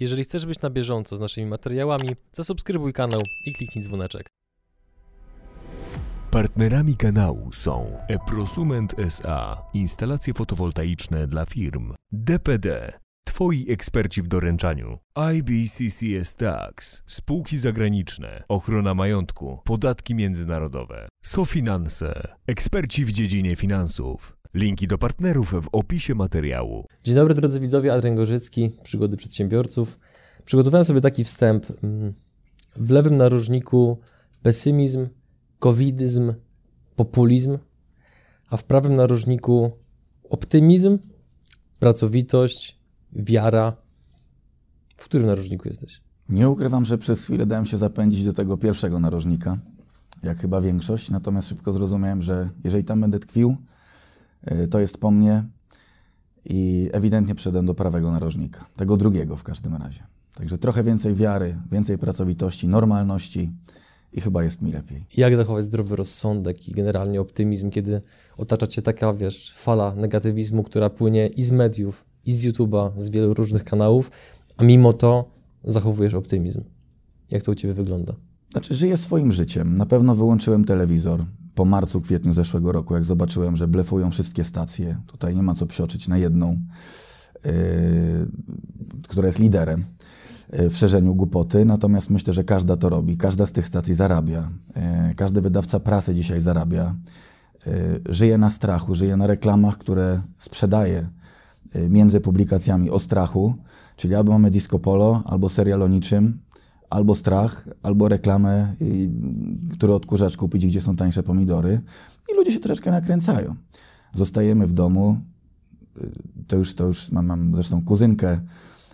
Jeżeli chcesz być na bieżąco z naszymi materiałami, zasubskrybuj kanał i kliknij dzwoneczek. Partnerami kanału są Eprosument SA, instalacje fotowoltaiczne dla firm, DPD, Twoi eksperci w doręczaniu, IBCCS Tax, spółki zagraniczne, ochrona majątku, podatki międzynarodowe, SoFinanse, eksperci w dziedzinie finansów. Linki do partnerów w opisie materiału. Dzień dobry drodzy widzowie, Adrian Gorzycki, Przygody Przedsiębiorców. Przygotowałem sobie taki wstęp. mm, W lewym narożniku pesymizm, covidyzm, populizm, a w prawym narożniku optymizm, pracowitość, wiara. W którym narożniku jesteś? Nie ukrywam, że przez chwilę dałem się zapędzić do tego pierwszego narożnika, jak chyba większość, natomiast szybko zrozumiałem, że jeżeli tam będę tkwił, to jest po mnie i ewidentnie przyszedłem do prawego narożnika, tego drugiego w każdym razie. Także trochę więcej wiary, więcej pracowitości, normalności i chyba jest mi lepiej. Jak zachować zdrowy rozsądek i generalnie optymizm, kiedy otacza cię taka, wiesz, fala negatywizmu, która płynie i z mediów, i z YouTube'a, z wielu różnych kanałów, a mimo to zachowujesz optymizm. Jak to u ciebie wygląda? Znaczy, żyję swoim życiem. Na pewno wyłączyłem telewizor po marcu, kwietniu zeszłego roku, jak zobaczyłem, że blefują wszystkie stacje. Tutaj nie ma co psioczyć na jedną, yy, która jest liderem yy, w szerzeniu głupoty. Natomiast myślę, że każda to robi. Każda z tych stacji zarabia. Yy, każdy wydawca prasy dzisiaj zarabia. Yy, żyje na strachu, żyje na reklamach, które sprzedaje między publikacjami o strachu. Czyli albo mamy disco polo, albo serial o niczym, albo strach, albo reklamę, który odkurzacz kupić, gdzie są tańsze pomidory. I ludzie się troszeczkę nakręcają. Zostajemy w domu. To już, to już mam, mam zresztą kuzynkę,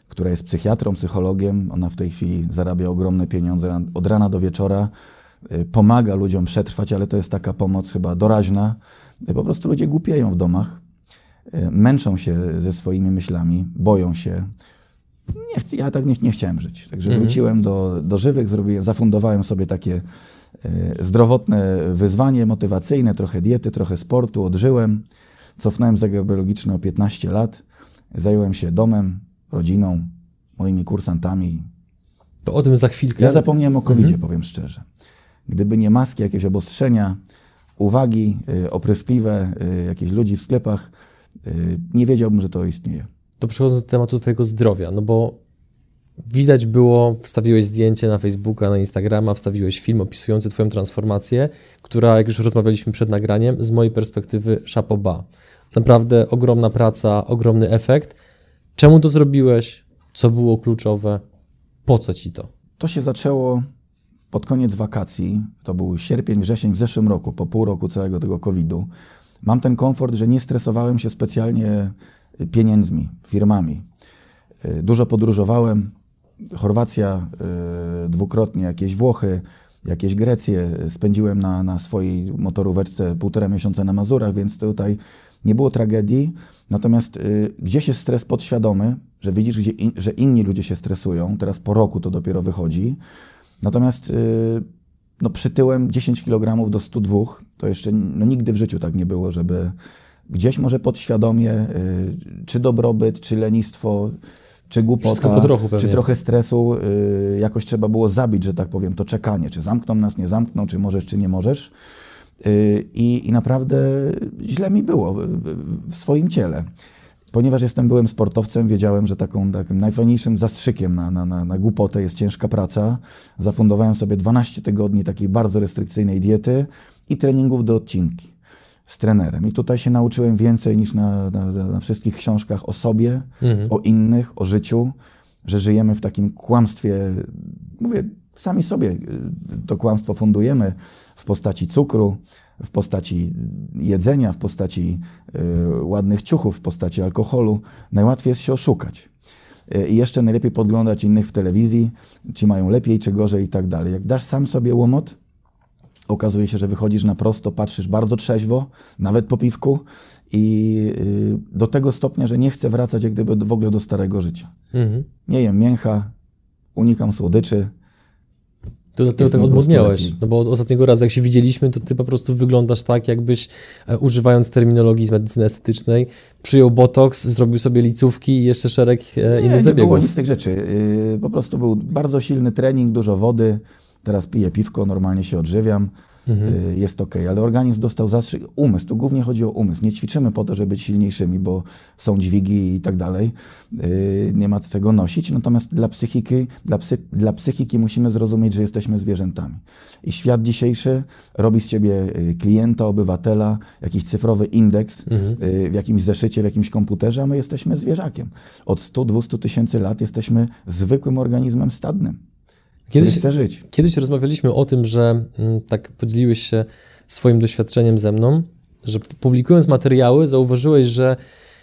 która jest psychiatrą, psychologiem. Ona w tej chwili zarabia ogromne pieniądze od rana do wieczora. y, Pomaga ludziom przetrwać, ale to jest taka pomoc chyba doraźna. Y, Po prostu ludzie głupieją w domach. y, Męczą się ze swoimi myślami, boją się, nie, ja tak nie, nie chciałem żyć. Także Mhm. wróciłem do, do żywych, zrobiłem, zafundowałem sobie takie e, zdrowotne wyzwanie motywacyjne, trochę diety, trochę sportu, odżyłem. Cofnąłem zegar biologiczny o 15 lat. Zająłem się domem, rodziną, moimi kursantami. To o tym za chwilkę. Ja zapomniałem o covid Mhm. powiem szczerze. Gdyby nie maski, jakieś obostrzenia, uwagi y, opryskliwe, y, jakieś ludzi w sklepach, y, nie wiedziałbym, że to istnieje. To przechodząc do tematu twojego zdrowia, no bo widać było, wstawiłeś zdjęcie na Facebooka, na Instagrama, wstawiłeś film opisujący twoją transformację, która, jak już rozmawialiśmy przed nagraniem, z mojej perspektywy szapoba. Naprawdę ogromna praca, ogromny efekt. Czemu to zrobiłeś? Co było kluczowe? Po co ci to? To się zaczęło pod koniec wakacji. To był sierpień, wrzesień w zeszłym roku, po pół roku całego tego COVID-u. Mam ten komfort, że nie stresowałem się specjalnie pieniędzmi, firmami. Y, Dużo podróżowałem. Chorwacja y, dwukrotnie, jakieś Włochy, jakieś Grecję. Spędziłem na, na swojej motoróweczce półtora miesiąca na Mazurach, więc tutaj nie było tragedii. Natomiast y, gdzieś jest stres podświadomy, że widzisz, gdzie in, że inni ludzie się stresują. Teraz po roku to dopiero wychodzi. Natomiast no, przytyłem 10 kg do 102. To jeszcze no, nigdy w życiu tak nie było, żeby gdzieś może podświadomie, y, czy dobrobyt, czy lenistwo, czy głupota, czy trochę stresu y, jakoś trzeba było zabić, że tak powiem, to czekanie, czy zamkną nas, nie zamkną, czy możesz, czy nie możesz. Y, I, I naprawdę źle mi było w, swoim ciele. Ponieważ jestem byłym sportowcem, wiedziałem, że taką, takim najfajniejszym zastrzykiem na, na, na, na głupotę jest ciężka praca. Zafundowałem sobie 12 tygodni takiej bardzo restrykcyjnej diety i treningów do odcinki z trenerem. I tutaj się nauczyłem więcej niż na, na, na wszystkich książkach o sobie, Mhm. o innych, o życiu, że żyjemy w takim kłamstwie. Mówię, sami sobie to kłamstwo fundujemy w postaci cukru, w postaci jedzenia, w postaci y, ładnych ciuchów, w postaci alkoholu. Najłatwiej jest się oszukać. Y, I jeszcze najlepiej podglądać innych w telewizji, ci mają lepiej czy gorzej i tak dalej. Jak dasz sam sobie łomot, okazuje się, że wychodzisz na prosto, patrzysz bardzo trzeźwo, nawet po piwku i y, do tego stopnia, że nie chcę wracać jak gdyby w ogóle do starego życia. Mhm. Nie jem mięcha, unikam słodyczy, To dlatego tak odmłodniałeś, no bo od ostatniego razu jak się widzieliśmy, to ty po prostu wyglądasz tak, jakbyś e, używając terminologii z medycyny estetycznej, przyjął botoks, zrobił sobie licówki i jeszcze szereg e, innych nie, zabiegów. Nie było nic z tych rzeczy. Yy, po prostu był bardzo silny trening, dużo wody, teraz piję piwko, normalnie się odżywiam. Mhm. Y, jest ok, ale organizm dostał zastrzyk, umysł, tu głównie chodzi o umysł. Nie ćwiczymy po to, żeby być silniejszymi, bo są dźwigi i tak dalej. Y, nie ma czego nosić, natomiast dla psychiki, dla, psy, dla psychiki musimy zrozumieć, że jesteśmy zwierzętami. I świat dzisiejszy robi z ciebie y, klienta, obywatela, jakiś cyfrowy indeks mhm. w jakimś zeszycie, w jakimś komputerze, a my jesteśmy zwierzakiem. Od 100-200 tysięcy lat jesteśmy zwykłym organizmem stadnym. Kiedyś, chce żyć. Kiedyś rozmawialiśmy o tym, że m, tak podzieliłeś się swoim doświadczeniem ze mną, że publikując materiały zauważyłeś, że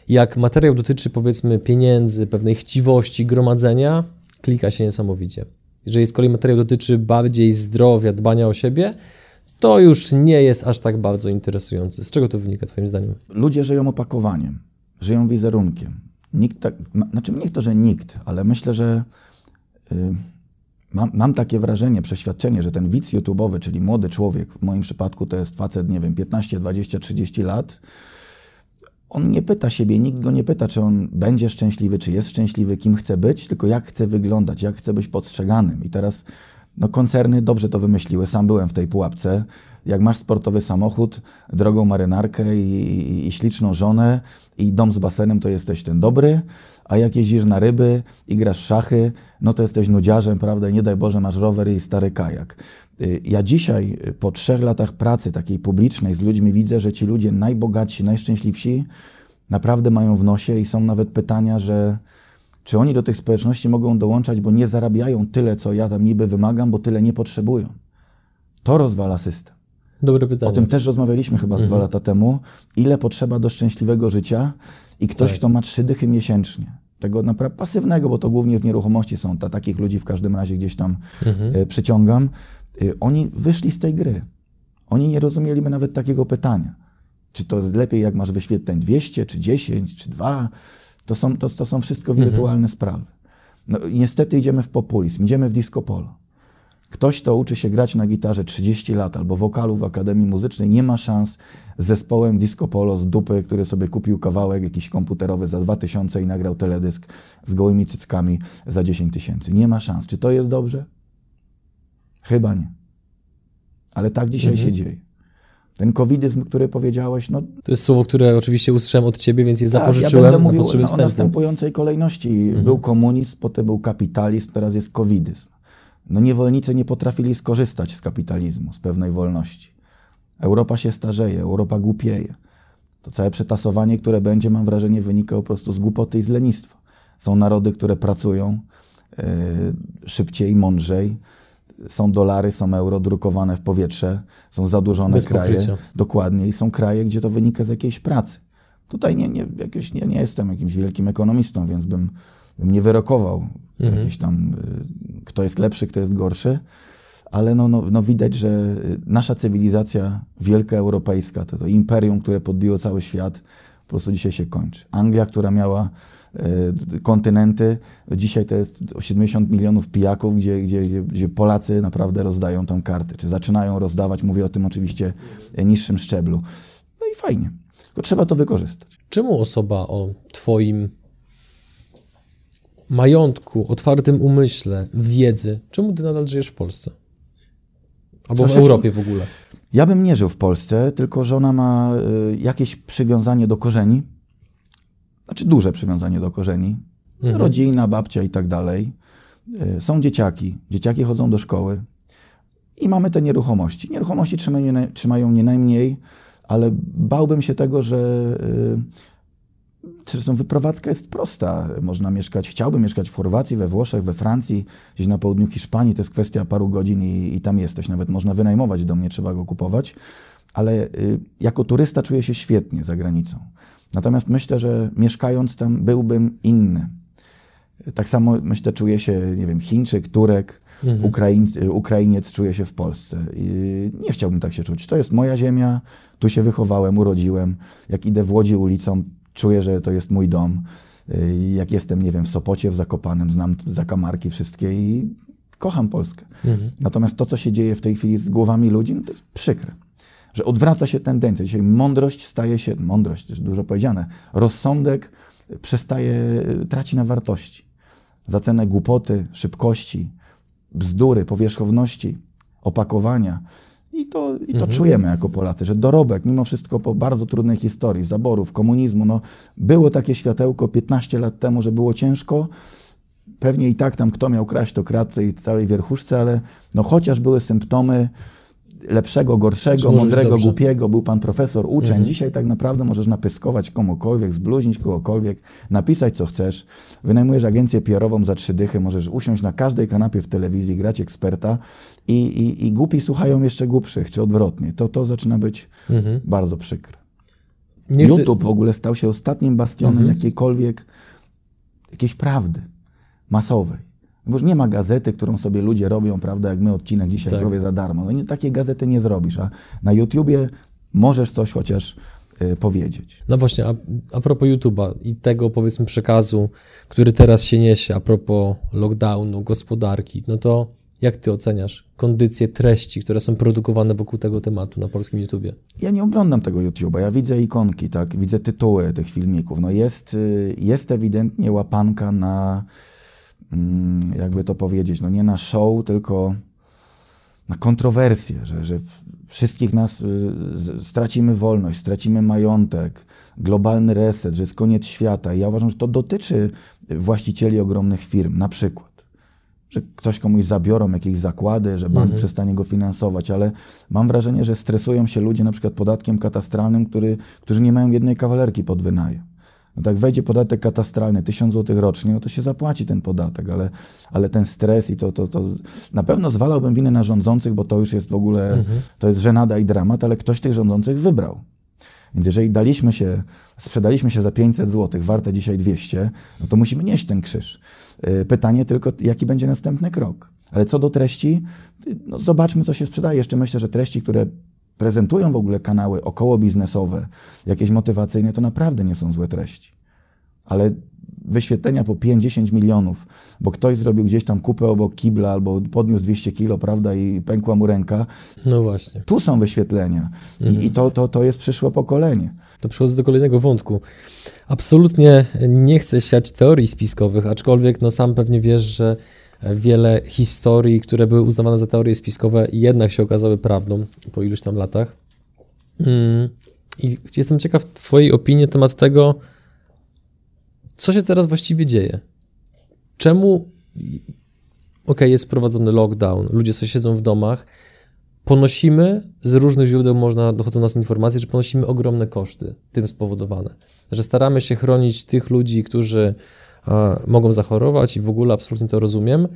jak materiał dotyczy powiedzmy pieniędzy, pewnej chciwości, gromadzenia, klika się niesamowicie. Jeżeli z kolei materiał dotyczy bardziej zdrowia, dbania o siebie, to już nie jest aż tak bardzo interesujący. Z czego to wynika Twoim zdaniem? Ludzie żyją opakowaniem, żyją wizerunkiem. Nikt tak, znaczy niech to, że nikt, ale myślę, że yy, Mam, mam, takie wrażenie, przeświadczenie, że ten widz YouTube'owy, czyli młody człowiek, w moim przypadku to jest facet, nie wiem, 15, 20, 30 lat, on nie pyta siebie, nikt go nie pyta, czy on będzie szczęśliwy, czy jest szczęśliwy, kim chce być, tylko jak chce wyglądać, jak chce być postrzeganym. I teraz no, koncerny dobrze to wymyśliły, sam byłem w tej pułapce. Jak masz sportowy samochód, drogą marynarkę i, i, i śliczną żonę i dom z basenem, to jesteś ten dobry, a jak jeździsz na ryby i grasz szachy, no to jesteś nudziarzem, prawda? I nie daj Boże, masz rower i stary kajak. Y, ja dzisiaj, y, po trzech latach pracy takiej publicznej z ludźmi, widzę, że ci ludzie najbogatsi, najszczęśliwsi naprawdę mają w nosie i są nawet pytania, że czy oni do tych społeczności mogą dołączać, bo nie zarabiają tyle, co ja tam niby wymagam, bo tyle nie potrzebują. To rozwala system. Dobre pytanie. O tym też rozmawialiśmy chyba z mhm. dwa lata temu. Ile potrzeba do szczęśliwego życia i ktoś, tak. kto ma trzy dychy miesięcznie. Tego naprawdę pasywnego, bo to głównie z nieruchomości są. Ta, takich ludzi w każdym razie gdzieś tam mhm. y, przyciągam. Y, oni wyszli z tej gry. Oni nie rozumieliby nawet takiego pytania. Czy to jest lepiej, jak masz wyświetleń 200, czy 10, czy 2? To są, to, to są wszystko mhm. wirtualne mhm. sprawy. No, niestety idziemy w populizm, idziemy w disco polo. Ktoś, kto uczy się grać na gitarze 30 lat albo wokalu w Akademii Muzycznej, nie ma szans z zespołem disco polo z dupy, który sobie kupił kawałek jakiś komputerowy za 2000 i nagrał teledysk z gołymi cyckami za 10 tysięcy. Nie ma szans. Czy to jest dobrze? Chyba nie. Ale tak dzisiaj mhm. się dzieje. Ten covidyzm, który powiedziałeś, no... To jest słowo, które oczywiście usłyszałem od ciebie, więc je tak, zapożyczyłem ja będę mówił na potrzeby o następującej kolejności. Mhm. Był komunizm, potem był kapitalizm, teraz jest covidyzm. No niewolnicy nie potrafili skorzystać z kapitalizmu, z pewnej wolności. Europa się starzeje, Europa głupieje. To całe przetasowanie, które będzie, mam wrażenie, wynika po prostu z głupoty i z lenistwa. Są narody, które pracują yy, szybciej mądrzej. Są dolary, są euro drukowane w powietrze, są zadłużone Bez kraje. Pokrycia. Dokładnie. I są kraje, gdzie to wynika z jakiejś pracy. Tutaj nie, nie, jakieś, nie, nie jestem jakimś wielkim ekonomistą, więc bym, bym nie wyrokował mhm. jakieś tam, y, kto jest lepszy, kto jest gorszy ale no, no, no widać, że nasza cywilizacja wielka europejska, to, to imperium, które podbiło cały świat, po prostu dzisiaj się kończy. Anglia, która miała y, kontynenty, dzisiaj to jest 70 milionów pijaków, gdzie, gdzie, gdzie, Polacy naprawdę rozdają tą kartę, czy zaczynają rozdawać, mówię o tym oczywiście niższym szczeblu. No i fajnie, tylko trzeba to wykorzystać. Czemu osoba o Twoim majątku, otwartym umyśle, wiedzy, czemu Ty nadal żyjesz w Polsce? Albo w Europie w ogóle. Ja bym nie żył w Polsce, tylko że ona ma y, jakieś przywiązanie do korzeni. Znaczy duże przywiązanie do korzeni. Mhm. Rodzina, babcia i tak dalej. Y, są dzieciaki. Dzieciaki chodzą do szkoły. I mamy te nieruchomości. Nieruchomości trzymają, trzymają nie najmniej, ale bałbym się tego, że y, Zresztą wyprowadzka jest prosta. Można mieszkać, chciałbym mieszkać w Chorwacji, we Włoszech, we Francji, gdzieś na południu Hiszpanii. To jest kwestia paru godzin i, i tam jesteś. Nawet można wynajmować dom, nie trzeba go kupować. Ale y, jako turysta czuję się świetnie za granicą. Natomiast myślę, że mieszkając tam byłbym inny. Tak samo myślę, czuję się, nie wiem, Chińczyk, Turek, mhm. Ukraiń, Ukrainiec czuje się w Polsce. I nie chciałbym tak się czuć. To jest moja ziemia, tu się wychowałem, urodziłem. Jak idę w Łodzi ulicą, czuję, że to jest mój dom. Y, jak jestem, nie wiem, w Sopocie, w Zakopanem, znam zakamarki wszystkie i kocham Polskę. Mhm. Natomiast to, co się dzieje w tej chwili z głowami ludzi, no to jest przykre. Że odwraca się tendencja. Dzisiaj mądrość staje się, mądrość, też dużo powiedziane, rozsądek przestaje, traci na wartości. Za cenę głupoty, szybkości, bzdury, powierzchowności, opakowania. I to, i to mhm. czujemy jako Polacy, że dorobek, mimo wszystko po bardzo trudnej historii, zaborów, komunizmu, no, było takie światełko 15 lat temu, że było ciężko. Pewnie i tak tam kto miał kraść, to kradł tej całej wierchuszce, ale no, chociaż były symptomy lepszego, gorszego, mądrego, głupiego, był pan profesor, uczeń. Mhm. Dzisiaj tak naprawdę możesz napyskować komukolwiek, zbluźnić kogokolwiek, napisać co chcesz. Wynajmujesz agencję PR-ową za trzy dychy, możesz usiąść na każdej kanapie w telewizji, grać eksperta i, i, i głupi słuchają jeszcze głupszych, czy odwrotnie. To, to zaczyna być mhm. bardzo przykre. Nie YouTube w ogóle stał się ostatnim bastionem mhm. jakiejkolwiek, jakiejś prawdy masowej. Bo już nie ma gazety, którą sobie ludzie robią, prawda, jak my odcinek dzisiaj tak. robię za darmo. No nie, takiej gazety nie zrobisz, a na YouTubie możesz coś chociaż y, powiedzieć. No właśnie, a, a propos YouTube'a i tego powiedzmy przekazu, który teraz się niesie, a propos lockdownu, gospodarki, no to jak ty oceniasz kondycję treści, które są produkowane wokół tego tematu na polskim YouTubie? Ja nie oglądam tego YouTube'a, ja widzę ikonki, tak, widzę tytuły tych filmików. No jest, y, jest ewidentnie łapanka na jakby to powiedzieć, no nie na show, tylko na kontrowersję, że, że wszystkich nas y, stracimy wolność, stracimy majątek, globalny reset, że jest koniec świata. I ja uważam, że to dotyczy właścicieli ogromnych firm, na przykład. Że ktoś komuś zabiorą jakieś zakłady, że bank mhm. przestanie go finansować, ale mam wrażenie, że stresują się ludzie na przykład podatkiem katastralnym, który, którzy nie mają jednej kawalerki pod wynajem. No tak wejdzie podatek katastralny, 1000 zł rocznie, no to się zapłaci ten podatek, ale, ale ten stres i to, to, to na pewno zwalałbym winę na rządzących, bo to już jest w ogóle, mhm. to jest żenada i dramat, ale ktoś tych rządzących wybrał. Więc jeżeli daliśmy się, sprzedaliśmy się za 500 zł, warte dzisiaj 200, no to musimy nieść ten krzyż. Y, pytanie tylko, jaki będzie następny krok. Ale co do treści, y, no zobaczmy, co się sprzedaje. Jeszcze myślę, że treści, które prezentują w ogóle kanały około biznesowe, jakieś motywacyjne, to naprawdę nie są złe treści. Ale wyświetlenia po 5-10 milionów, bo ktoś zrobił gdzieś tam kupę obok kibla albo podniósł 200 kilo, prawda, i pękła mu ręka. No właśnie. Tu są wyświetlenia mhm. i, i to, to, to jest przyszłe pokolenie. To przechodzę do kolejnego wątku. Absolutnie nie chcę siać teorii spiskowych, aczkolwiek no sam pewnie wiesz, że wiele historii, które były uznawane za teorie spiskowe, jednak się okazały prawdą po iluś tam latach. Mm, I jestem ciekaw Twojej opinii na temat tego, co się teraz właściwie dzieje. Czemu, ok, jest wprowadzony lockdown, ludzie sobie siedzą w domach, ponosimy, z różnych źródeł można, dochodzą nas informacje, że ponosimy ogromne koszty tym spowodowane. Że staramy się chronić tych ludzi, którzy mogą zachorować i w ogóle absolutnie to rozumiem,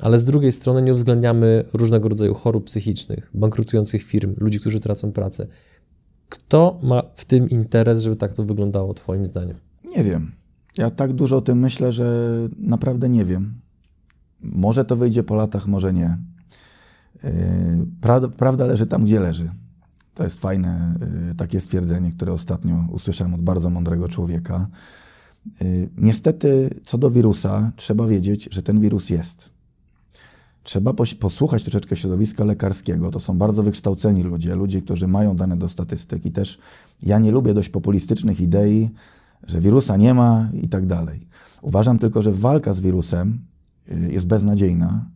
ale z drugiej strony nie uwzględniamy różnego rodzaju chorób psychicznych, bankrutujących firm, ludzi, którzy tracą pracę. Kto ma w tym interes, żeby tak to wyglądało, Twoim zdaniem? Nie wiem. Ja tak dużo o tym myślę, że naprawdę nie wiem. Może to wyjdzie po latach, może nie. Yy, prawda, leży tam, gdzie leży. To jest fajne yy, takie stwierdzenie, które ostatnio usłyszałem od bardzo mądrego człowieka. Y, niestety, co do wirusa, trzeba wiedzieć, że ten wirus jest. Trzeba posłuchać troszeczkę środowiska lekarskiego. To są bardzo wykształceni ludzie, ludzie, którzy mają dane do statystyki. Też ja nie lubię dość populistycznych idei, że wirusa nie ma i tak dalej. Uważam tylko, że walka z wirusem y, jest beznadziejna,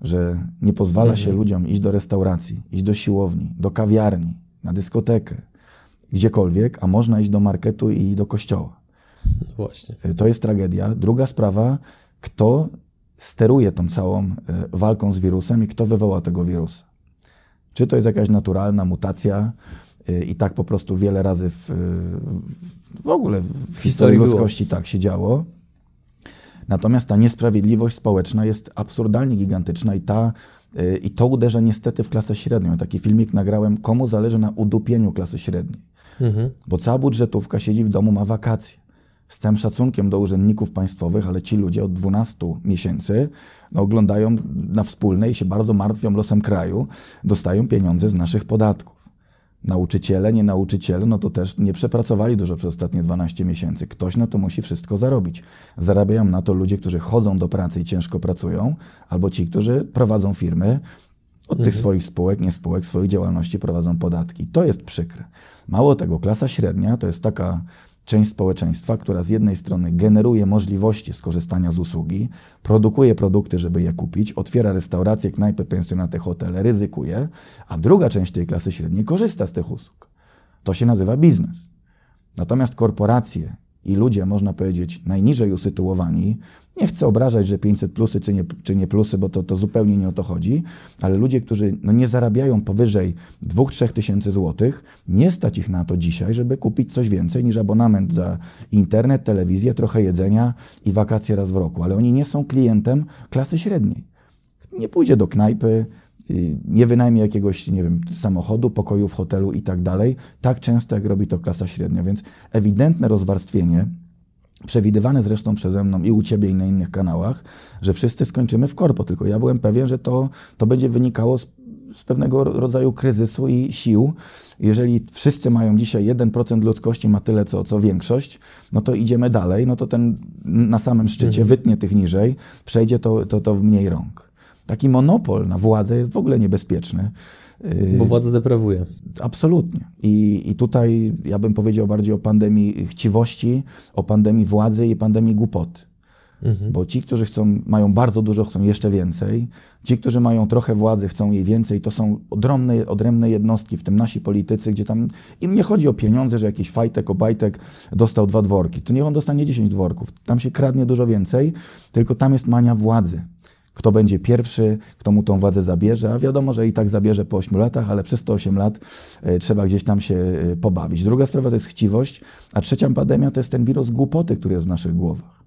że nie pozwala mhm. się ludziom iść do restauracji, iść do siłowni, do kawiarni, na dyskotekę, gdziekolwiek, a można iść do marketu i do kościoła. Właśnie. E, to jest tragedia. Druga sprawa, kto steruje tą całą e, walką z wirusem i kto wywoła tego wirusa. Czy to jest jakaś naturalna mutacja e, i tak po prostu wiele razy w, w ogóle w, w historii ludzkości tak się działo. Natomiast ta niesprawiedliwość społeczna jest absurdalnie gigantyczna i, ta, i to uderza niestety w klasę średnią. Taki filmik nagrałem, komu zależy na udupieniu klasy średniej. Mhm. Bo cała budżetówka siedzi w domu, ma wakacje z całym szacunkiem do urzędników państwowych, ale ci ludzie od 12 miesięcy no, oglądają na wspólne i się bardzo martwią losem kraju, dostają pieniądze z naszych podatków. Nauczyciele, nie nauczyciele, no to też nie przepracowali dużo przez ostatnie 12 miesięcy. Ktoś na to musi wszystko zarobić. Zarabiają na to ludzie, którzy chodzą do pracy i ciężko pracują, albo ci, którzy prowadzą firmy, od mhm. tych swoich spółek, nie spółek, swojej działalności prowadzą podatki. To jest przykre. Mało tego, klasa średnia to jest taka część społeczeństwa, która z jednej strony generuje możliwości skorzystania z usługi, produkuje produkty, żeby je kupić, otwiera restauracje, knajpy, pensjonaty, hotele, ryzykuje, a druga część tej klasy średniej korzysta z tych usług. To się nazywa biznes. Natomiast korporacje i ludzie, można powiedzieć, najniżej usytuowani, nie chcę obrażać, że 500 plusy czy nie, czy nie plusy, bo to, to zupełnie nie o to chodzi, ale ludzie, którzy no nie zarabiają powyżej 2-3 tysięcy złotych, nie stać ich na to dzisiaj, żeby kupić coś więcej niż abonament za internet, telewizję, trochę jedzenia i wakacje raz w roku. Ale oni nie są klientem klasy średniej. Nie pójdzie do knajpy, nie wynajmie jakiegoś, nie wiem, samochodu, pokoju w hotelu i tak dalej, tak często jak robi to klasa średnia. Więc ewidentne rozwarstwienie przewidywane zresztą przeze mną i u Ciebie i na innych kanałach, że wszyscy skończymy w korpo, tylko ja byłem pewien, że to, to będzie wynikało z, z pewnego rodzaju kryzysu i sił. Jeżeli wszyscy mają dzisiaj 1% ludzkości ma tyle, co, co większość, no to idziemy dalej, no to ten na samym szczycie mhm. wytnie tych niżej, przejdzie to, to, to w mniej rąk. Taki monopol na władzę jest w ogóle niebezpieczny. Bo władza deprawuje. Absolutnie. I, I tutaj ja bym powiedział bardziej o pandemii chciwości, o pandemii władzy i pandemii głupoty. Mhm. Bo ci, którzy chcą, mają bardzo dużo, chcą jeszcze więcej. Ci, którzy mają trochę władzy, chcą jej więcej. To są odrębne, odrębne jednostki, w tym nasi politycy, gdzie tam im nie chodzi o pieniądze, że jakiś fajtek, obajtek dostał dwa dworki. To niech on dostanie 10 dworków. Tam się kradnie dużo więcej, tylko tam jest mania władzy kto będzie pierwszy, kto mu tą władzę zabierze, a wiadomo, że i tak zabierze po 8 latach, ale przez te 8 lat y, trzeba gdzieś tam się y, pobawić. Druga sprawa to jest chciwość, a trzecia pandemia to jest ten wirus głupoty, który jest w naszych głowach.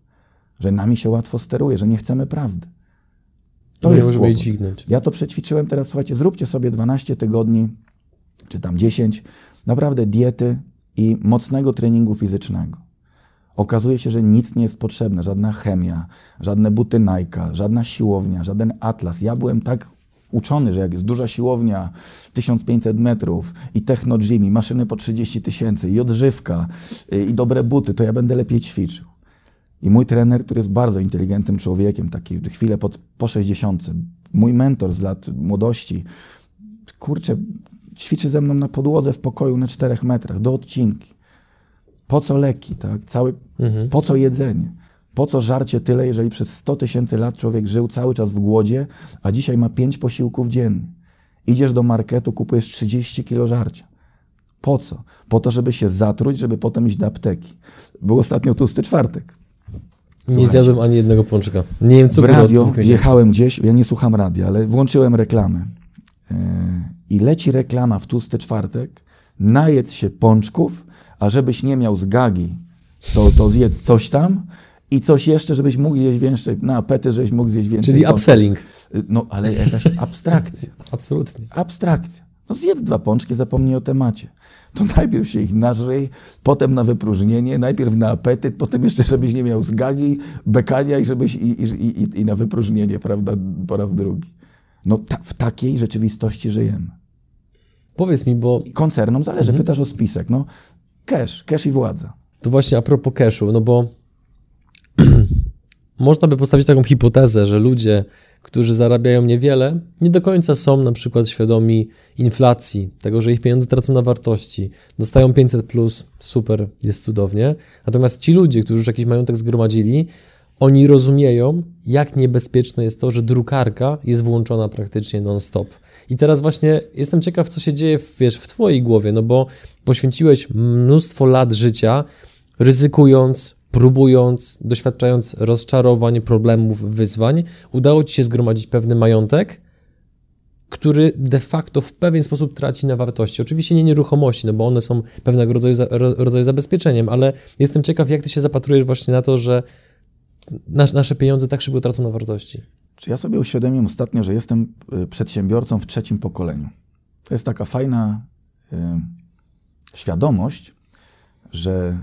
Że nami się łatwo steruje, że nie chcemy prawdy. To nie jest możemy jej dźwignąć. Ja to przećwiczyłem teraz, słuchajcie, zróbcie sobie 12 tygodni, czy tam 10, naprawdę diety i mocnego treningu fizycznego. Okazuje się, że nic nie jest potrzebne, żadna chemia, żadne buty Nike, żadna siłownia, żaden atlas. Ja byłem tak uczony, że jak jest duża siłownia, 1500 metrów i techno gym, i maszyny po 30 tysięcy, i odżywka, y, i dobre buty, to ja będę lepiej ćwiczył. I mój trener, który jest bardzo inteligentnym człowiekiem, taki chwilę pod, po 60, mój mentor z lat młodości, kurczę, ćwiczy ze mną na podłodze w pokoju na 4 metrach, do odcinki. Po co leki, tak? Cały, mhm. Po co jedzenie? Po co żarcie tyle, jeżeli przez 100 tysięcy lat człowiek żył cały czas w głodzie, a dzisiaj ma 5 posiłków dziennie? Idziesz do marketu, kupujesz 30 kilo żarcia. Po co? Po to, żeby się zatruć, żeby potem iść do apteki. Był ostatnio tłusty czwartek. Słuchajcie. Nie zjadłem ani jednego pączka. Nie wiem, co W radio jechałem gdzieś, ja nie słucham radia, ale włączyłem reklamę. Yy, I leci reklama w tłusty czwartek, najedz się pączków, a żebyś nie miał zgagi, to, to zjedz coś tam i coś jeszcze, żebyś mógł zjeść więcej, na apety, żebyś mógł zjeść więcej. Czyli upselling. No, ale jakaś abstrakcja. Absolutnie. Abstrakcja. No zjedz dwa pączki, zapomnij o temacie. To najpierw się ich nażrej, potem na wypróżnienie, najpierw na apetyt, potem jeszcze, żebyś nie miał zgagi, bekania i, żebyś, i, i, i, i na wypróżnienie, prawda, po raz drugi. No ta, w takiej rzeczywistości żyjemy. Powiedz mi, bo... Koncernom zależy, mhm. pytasz o spisek. No, Cash, cash i władza. To właśnie a propos cashu, no bo można by postawić taką hipotezę, że ludzie, którzy zarabiają niewiele, nie do końca są na przykład świadomi inflacji, tego, że ich pieniądze tracą na wartości. Dostają 500 plus, super, jest cudownie. Natomiast ci ludzie, którzy już jakiś majątek zgromadzili, oni rozumieją, jak niebezpieczne jest to, że drukarka jest włączona praktycznie non-stop. I teraz właśnie jestem ciekaw, co się dzieje wiesz, w Twojej głowie, no bo poświęciłeś mnóstwo lat życia, ryzykując, próbując, doświadczając rozczarowań, problemów, wyzwań. Udało Ci się zgromadzić pewny majątek, który de facto w pewien sposób traci na wartości. Oczywiście nie nieruchomości, no bo one są pewnego rodzaju, rodzaju zabezpieczeniem, ale jestem ciekaw, jak Ty się zapatrujesz właśnie na to, że nasze pieniądze tak szybko tracą na wartości. Czy ja sobie uświadomiłem ostatnio, że jestem y, przedsiębiorcą w trzecim pokoleniu. To jest taka fajna y, świadomość, że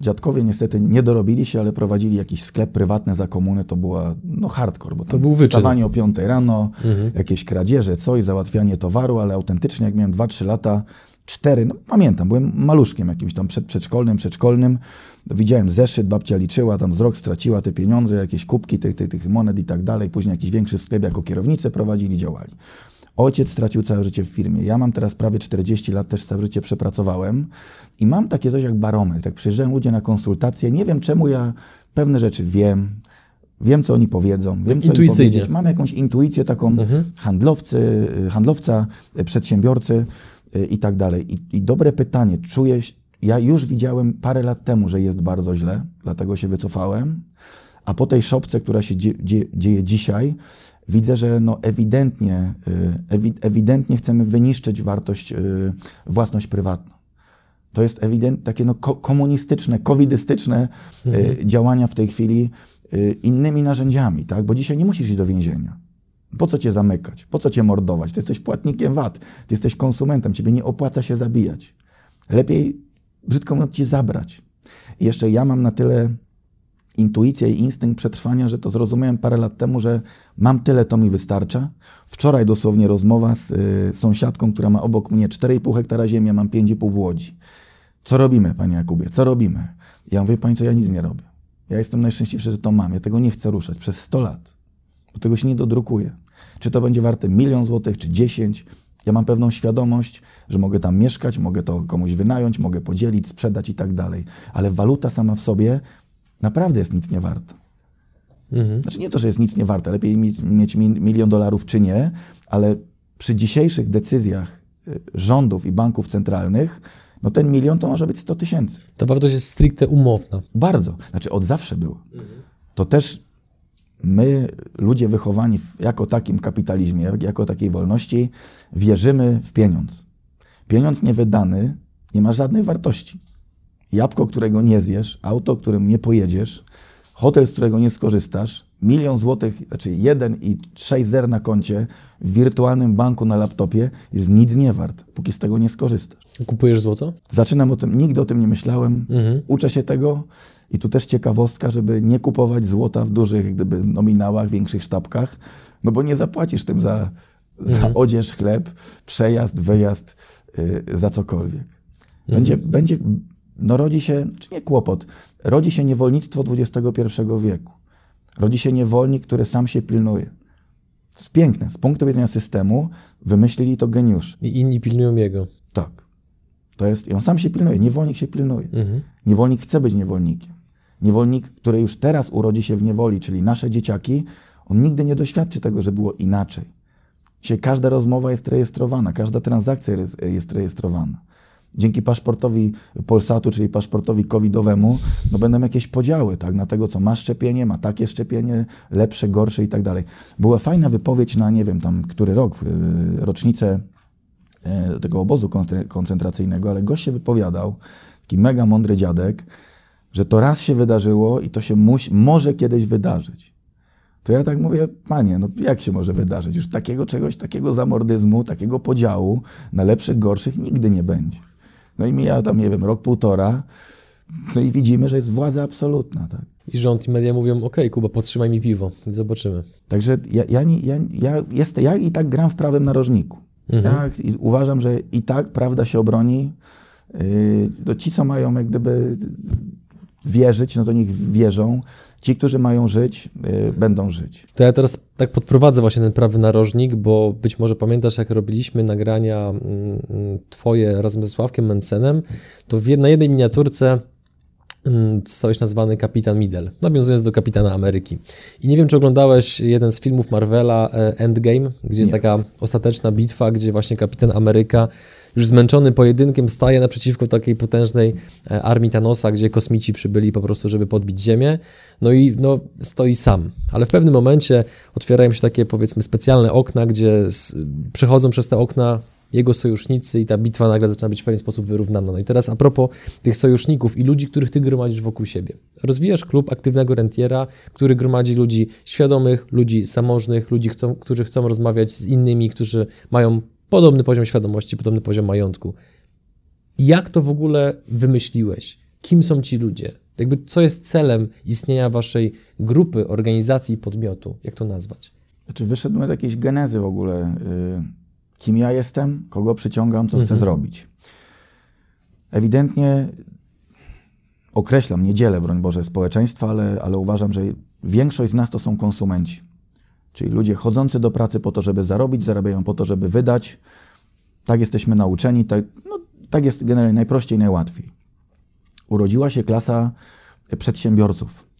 dziadkowie niestety nie dorobili się, ale prowadzili jakiś sklep prywatny za komuny, to była no hardcore, bo to był wyczyn. wstawanie o 5 rano, mhm. jakieś kradzieże, coś, załatwianie towaru, ale autentycznie jak miałem 2-3 lata, cztery, no pamiętam, byłem maluszkiem jakimś tam przed, przedszkolnym, przedszkolnym, widziałem zeszyt, babcia liczyła, tam wzrok straciła te pieniądze, jakieś kubki tych, tych, tych monet i tak dalej, później jakiś większy sklep jako kierownicę prowadzili, działali. Ojciec stracił całe życie w firmie. Ja mam teraz prawie 40 lat, też całe życie przepracowałem i mam takie coś jak barometr. Jak przyjeżdżają ludzie na konsultacje, nie wiem czemu ja pewne rzeczy wiem, wiem co oni powiedzą, wiem co oni powiedzieć. Mam jakąś intuicję taką mhm. handlowcy, handlowca, przedsiębiorcy y, i tak dalej. I, I dobre pytanie, czuję, ja już widziałem parę lat temu, że jest bardzo źle, dlatego się wycofałem, a po tej szopce, która się dzie, dzie, dzieje dzisiaj, widzę, że no ewidentnie, y, ewidentnie chcemy wyniszczyć wartość, y, własność prywatną. To jest ewidentnie takie no, komunistyczne, covidystyczne y, mhm. działania w tej chwili innymi narzędziami, tak? Bo dzisiaj nie musisz iść do więzienia. Po co cię zamykać? Po co cię mordować? Ty jesteś płatnikiem VAT, ty jesteś konsumentem, ciebie nie opłaca się zabijać. Lepiej, brzydko mówiąc, ci zabrać. I jeszcze ja mam na tyle intuicja i instynkt przetrwania, że to zrozumiałem parę lat temu, że mam tyle, to mi wystarcza. Wczoraj dosłownie rozmowa z y, sąsiadką, która ma obok mnie 4,5 hektara ziemi, ja mam 5,5 w Łodzi. Co robimy, panie Jakubie, co robimy? Ja mówię, pani co, ja nic nie robię. Ja jestem najszczęśliwszy, że to mam. Ja tego nie chcę ruszać przez 100 lat, bo tego się nie dodrukuje. Czy to będzie warte milion złotych, czy 10, ja mam pewną świadomość, że mogę tam mieszkać, mogę to komuś wynająć, mogę podzielić, sprzedać i tak dalej. Ale waluta sama w sobie naprawdę jest nic nie warta. Mhm. Znaczy nie to, że jest nic nie warta, lepiej mieć, mieć milion dolarów czy nie, ale przy dzisiejszych decyzjach y, rządów i banków centralnych, no ten milion to może być 100 tysięcy. Ta wartość jest stricte umowna. Bardzo. Znaczy od zawsze było. Mhm. To też my, ludzie wychowani w, jako takim kapitalizmie, jako takiej wolności, wierzymy w pieniądz. Pieniądz niewydany nie ma żadnej wartości jabłko, którego nie zjesz, auto, którym nie pojedziesz, hotel, z którego nie skorzystasz, milion złotych, znaczy jeden i sześć zer na koncie w wirtualnym banku na laptopie jest nic nie wart, póki z tego nie skorzystasz. Kupujesz złoto? Zaczynam o tym, nigdy o tym nie myślałem, mhm. uczę się tego i tu też ciekawostka, żeby nie kupować złota w dużych gdyby nominałach, większych sztabkach, no bo nie zapłacisz tym za, mhm. za odzież, chleb, przejazd, wyjazd, yy, za cokolwiek. Będzie, mhm. będzie no rodzi się, czy nie kłopot, rodzi się niewolnictwo XXI wieku. Rodzi się niewolnik, który sam się pilnuje. To jest piękne. Z punktu widzenia systemu wymyślili to geniusz. I inni pilnują jego. Tak. To jest, i on sam się pilnuje, niewolnik się pilnuje. Mhm. Niewolnik chce być niewolnikiem. Niewolnik, który już teraz urodzi się w niewoli, czyli nasze dzieciaki, on nigdy nie doświadczy tego, że było inaczej. Dzisiaj każda rozmowa jest rejestrowana, każda transakcja jest rejestrowana dzięki paszportowi Polsatu, czyli paszportowi covidowemu, no będą jakieś podziały, tak, na tego, co ma szczepienie, ma takie szczepienie, lepsze, gorsze i tak dalej. Była fajna wypowiedź na, nie wiem, tam, który rok, y, rocznicę y, tego obozu koncentracyjnego, ale gość się wypowiadał, taki mega mądry dziadek, że to raz się wydarzyło i to się może kiedyś wydarzyć. To ja tak mówię, panie, no jak się może wydarzyć? Już takiego czegoś, takiego zamordyzmu, takiego podziału na lepszych, gorszych nigdy nie będzie. No i mija tam, nie wiem, rok, półtora, no i widzimy, że jest władza absolutna. Tak? I rząd i media mówią, ok, Kuba, podtrzymaj mi piwo zobaczymy. Także ja, ja, ja, ja, jest, ja i tak gram w prawym narożniku. Mhm. Ja uważam, że i tak prawda się obroni. Yy, ci, co mają jak gdyby wierzyć, no to niech wierzą. Ci, którzy mają żyć, y, będą żyć. To ja teraz tak podprowadzę właśnie ten prawy narożnik, bo być może pamiętasz, jak robiliśmy nagrania mm, mm, twoje razem ze Sławkiem Mensenem, to w, na jednej miniaturce mm, zostałeś nazwany Kapitan Middle, nawiązując do Kapitana Ameryki. I nie wiem, czy oglądałeś jeden z filmów Marvela e, Endgame, gdzie jest nie. taka ostateczna bitwa, gdzie właśnie Kapitan Ameryka już zmęczony pojedynkiem staje naprzeciwko takiej potężnej e, armii Thanosa, gdzie kosmici przybyli po prostu, żeby podbić Ziemię. No i no, stoi sam. Ale w pewnym momencie otwierają się takie powiedzmy specjalne okna, gdzie przechodzą przez te okna jego sojusznicy i ta bitwa nagle zaczyna być w pewien sposób wyrównana. No i teraz a propos tych sojuszników i ludzi, których ty gromadzisz wokół siebie. Rozwijasz klub aktywnego rentiera, który gromadzi ludzi świadomych, ludzi zamożnych, ludzi, którzy chcą rozmawiać z innymi, którzy mają podobny poziom świadomości, podobny poziom majątku. Jak to w ogóle wymyśliłeś? Kim są ci ludzie? Jakby co jest celem istnienia waszej grupy, organizacji, podmiotu? Jak to nazwać? Znaczy wyszedłem od jakiejś genezy w ogóle. y, Kim ja jestem, kogo przyciągam, co chcę zrobić. Ewidentnie określam, nie dzielę, broń Boże, społeczeństwa, ale, ale uważam, że większość z nas to są konsumenci. Czyli ludzie chodzący do pracy po to, żeby zarobić, zarabiają po to, żeby wydać. Tak jesteśmy nauczeni, tak, no, tak jest generalnie najprościej, najłatwiej. Urodziła się klasa przedsiębiorców.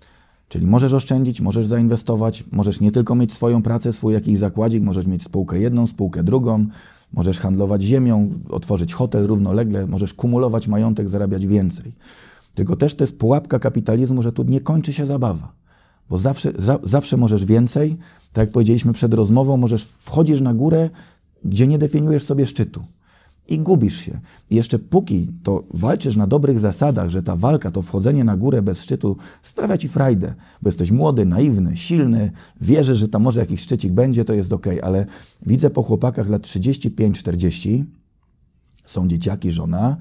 Czyli możesz oszczędzić, możesz zainwestować, możesz nie tylko mieć swoją pracę, swój jakiś zakładzik, możesz mieć spółkę jedną, spółkę drugą, możesz handlować ziemią, otworzyć hotel równolegle, możesz kumulować majątek, zarabiać więcej. Tylko też to jest pułapka kapitalizmu, że tu nie kończy się zabawa. Bo zawsze, za, zawsze możesz więcej, tak jak powiedzieliśmy przed rozmową, możesz wchodzisz na górę, gdzie nie definiujesz sobie szczytu. I gubisz się. I jeszcze póki to walczysz na dobrych zasadach, że ta walka, to wchodzenie na górę bez szczytu sprawia ci frajdę, bo jesteś młody, naiwny, silny, wierzysz, że tam może jakiś szczycik będzie, to jest ok, ale widzę po chłopakach lat 35-40, są dzieciaki, żona,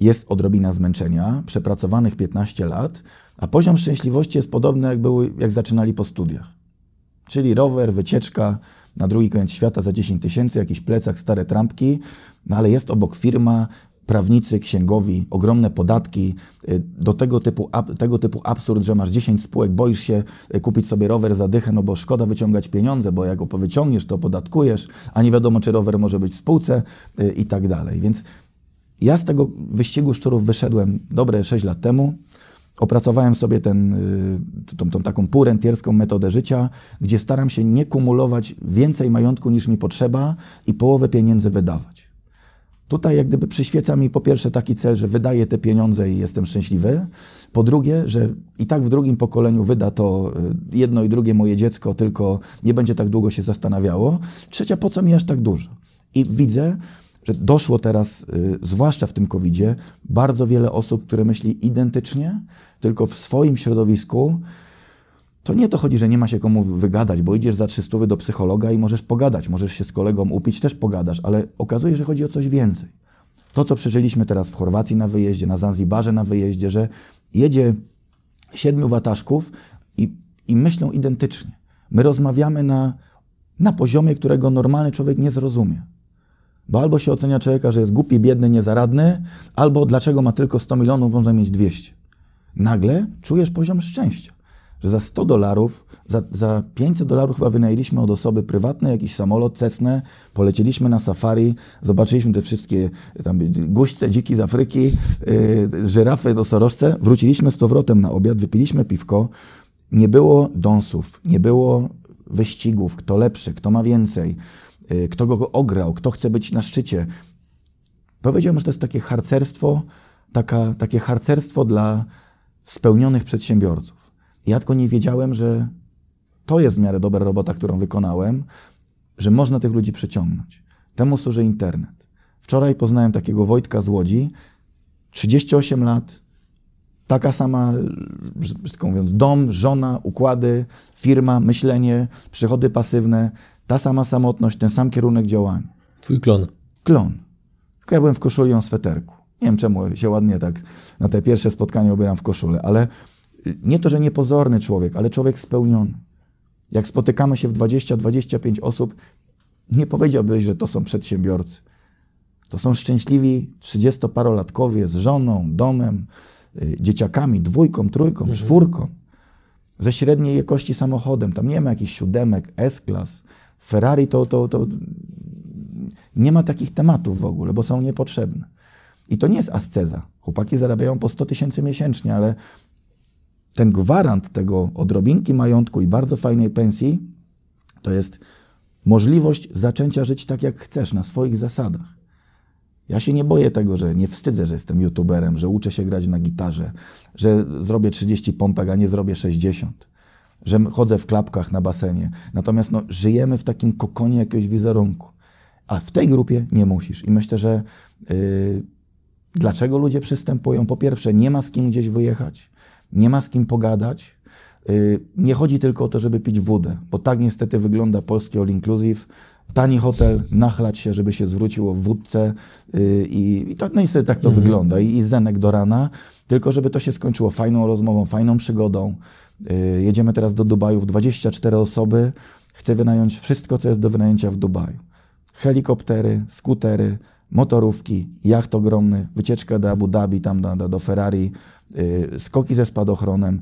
jest odrobina zmęczenia, przepracowanych 15 lat, a poziom szczęśliwości jest podobny, jak, były, jak zaczynali po studiach. Czyli rower, wycieczka na drugi koniec świata za 10 tysięcy, jakiś plecak, stare trampki, no ale jest obok firma, prawnicy, księgowi, ogromne podatki, y, do tego typu, tego typu absurd, że masz 10 spółek, boisz się y, kupić sobie rower za dychę, no bo szkoda wyciągać pieniądze, bo jak go wyciągniesz, to podatkujesz, a nie wiadomo, czy rower może być w spółce y, i tak dalej. Więc ja z tego wyścigu szczurów wyszedłem dobre 6 lat temu. Opracowałem sobie ten, y, tą, tą taką półrentierską metodę życia, gdzie staram się nie kumulować więcej majątku niż mi potrzeba i połowę pieniędzy wydawać. Tutaj jak gdyby przyświeca mi po pierwsze taki cel, że wydaję te pieniądze i jestem szczęśliwy. Po drugie, że i tak w drugim pokoleniu wyda to y, jedno i drugie moje dziecko, tylko nie będzie tak długo się zastanawiało. Trzecia, po co mi aż tak dużo? I widzę, że doszło teraz, y, zwłaszcza w tym COVID-zie, bardzo wiele osób, które myśli identycznie, tylko w swoim środowisku. To nie to chodzi, że nie ma się komu wygadać, bo idziesz za 300 do psychologa i możesz pogadać, możesz się z kolegą upić, też pogadasz, ale okazuje się, że chodzi o coś więcej. To, co przeżyliśmy teraz w Chorwacji na wyjeździe, na Zanzibarze na wyjeździe, że jedzie siedmiu wataszków i, i myślą identycznie. My rozmawiamy na, na poziomie, którego normalny człowiek nie zrozumie. Bo albo się ocenia człowieka, że jest głupi, biedny, niezaradny, albo dlaczego ma tylko 100 milionów, można mieć 200. Nagle czujesz poziom szczęścia, że za 100 dolarów, za, za 500 dolarów chyba wynajęliśmy od osoby prywatnej jakiś samolot Cessnę, polecieliśmy na safari, zobaczyliśmy te wszystkie tam guźce, dziki z Afryki, yy, żyrafy, nosorożce, wróciliśmy z powrotem na obiad, wypiliśmy piwko, nie było dąsów, nie było wyścigów, kto lepszy, kto ma więcej, yy, kto go ograł, kto chce być na szczycie. Powiedziałbym, że to jest takie harcerstwo, taka, takie harcerstwo dla spełnionych przedsiębiorców. Ja tylko nie wiedziałem, że to jest w miarę dobra robota, którą wykonałem, że można tych ludzi przyciągnąć. Temu służy internet. Wczoraj poznałem takiego Wojtka z Łodzi, 38 lat, taka sama, brzydko mówiąc, dom, żona, układy, firma, myślenie, przychody pasywne, ta sama samotność, ten sam kierunek działania. Twój klon. Klon. Tylko ja byłem w koszuli, w sweterku. Nie wiem czemu się ładnie tak na te pierwsze spotkanie ubieram w koszulę, ale nie to, że niepozorny człowiek, ale człowiek spełniony. Jak spotykamy się w 20-25 osób, nie powiedziałbyś, że to są przedsiębiorcy. To są szczęśliwi 30-parolatkowie z żoną, domem, y, dzieciakami, dwójką, trójką, czwórką, ze średniej jakości samochodem. Tam nie ma jakichś siódemek, S-klas. Ferrari to, to, to nie ma takich tematów w ogóle, bo są niepotrzebne. I to nie jest asceza. Chłopaki zarabiają po 100 tysięcy miesięcznie, ale ten gwarant tego odrobinki majątku i bardzo fajnej pensji to jest możliwość zaczęcia żyć tak, jak chcesz, na swoich zasadach. Ja się nie boję tego, że nie wstydzę, że jestem youtuberem, że uczę się grać na gitarze, że zrobię 30 pompek, a nie zrobię 60, że chodzę w klapkach na basenie. Natomiast no, żyjemy w takim kokonie jakiegoś wizerunku. A w tej grupie nie musisz. I myślę, że yy, dlaczego ludzie przystępują? Po pierwsze, nie ma z kim gdzieś wyjechać, nie ma z kim pogadać. Yy, nie chodzi tylko o to, żeby pić wódę, bo tak niestety wygląda polski all inclusive. tani hotel, nachlać się, żeby się zwróciło w wódce yy, i, i to, no niestety tak to Mhm. wygląda. I, I zenek do rana, tylko żeby to się skończyło fajną rozmową, fajną przygodą. Yy, jedziemy teraz do Dubaju w 24 osoby. Chcę wynająć wszystko, co jest do wynajęcia w Dubaju. Helikoptery, skutery, motorówki, jacht ogromny, wycieczka do Abu Dhabi, tam do, do, Ferrari, yy, skoki ze spadochronem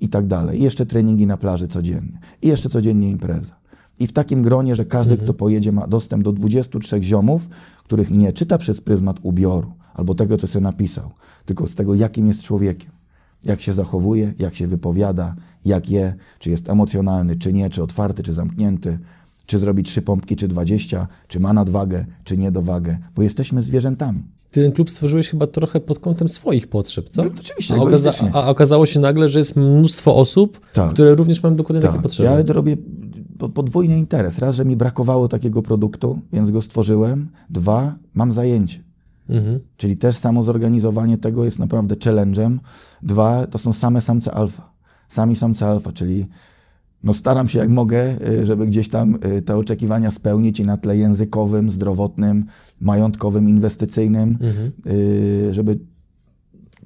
i tak dalej. I jeszcze treningi na plaży codziennie. I jeszcze codziennie impreza. I w takim gronie, że każdy, kto pojedzie, ma dostęp do 23 ziomów, których nie czyta przez pryzmat ubioru albo tego, co sobie napisał, tylko z tego, jakim jest człowiekiem. Jak się zachowuje, jak się wypowiada, jak je, czy jest emocjonalny, czy nie, czy otwarty, czy zamknięty, czy zrobi trzy pompki, czy 20, czy ma nadwagę, czy niedowagę, bo jesteśmy zwierzętami. Ty ten klub stworzyłeś chyba trochę pod kątem swoich potrzeb, co? No, oczywiście, a, okaza- a okazało się nagle, że jest mnóstwo osób, Tak. które również mają dokładnie takie potrzeby. Ja robię po- podwójny interes. Raz, że mi brakowało takiego produktu, więc go stworzyłem. Dwa, mam zajęcie. Mhm. Czyli też samo zorganizowanie tego jest naprawdę challenge'em. Dwa, to są same samce alfa. Sami samce alfa, czyli no staram się jak mogę, y, żeby gdzieś tam y, te oczekiwania spełnić i na tle językowym, zdrowotnym, majątkowym, inwestycyjnym, y, żeby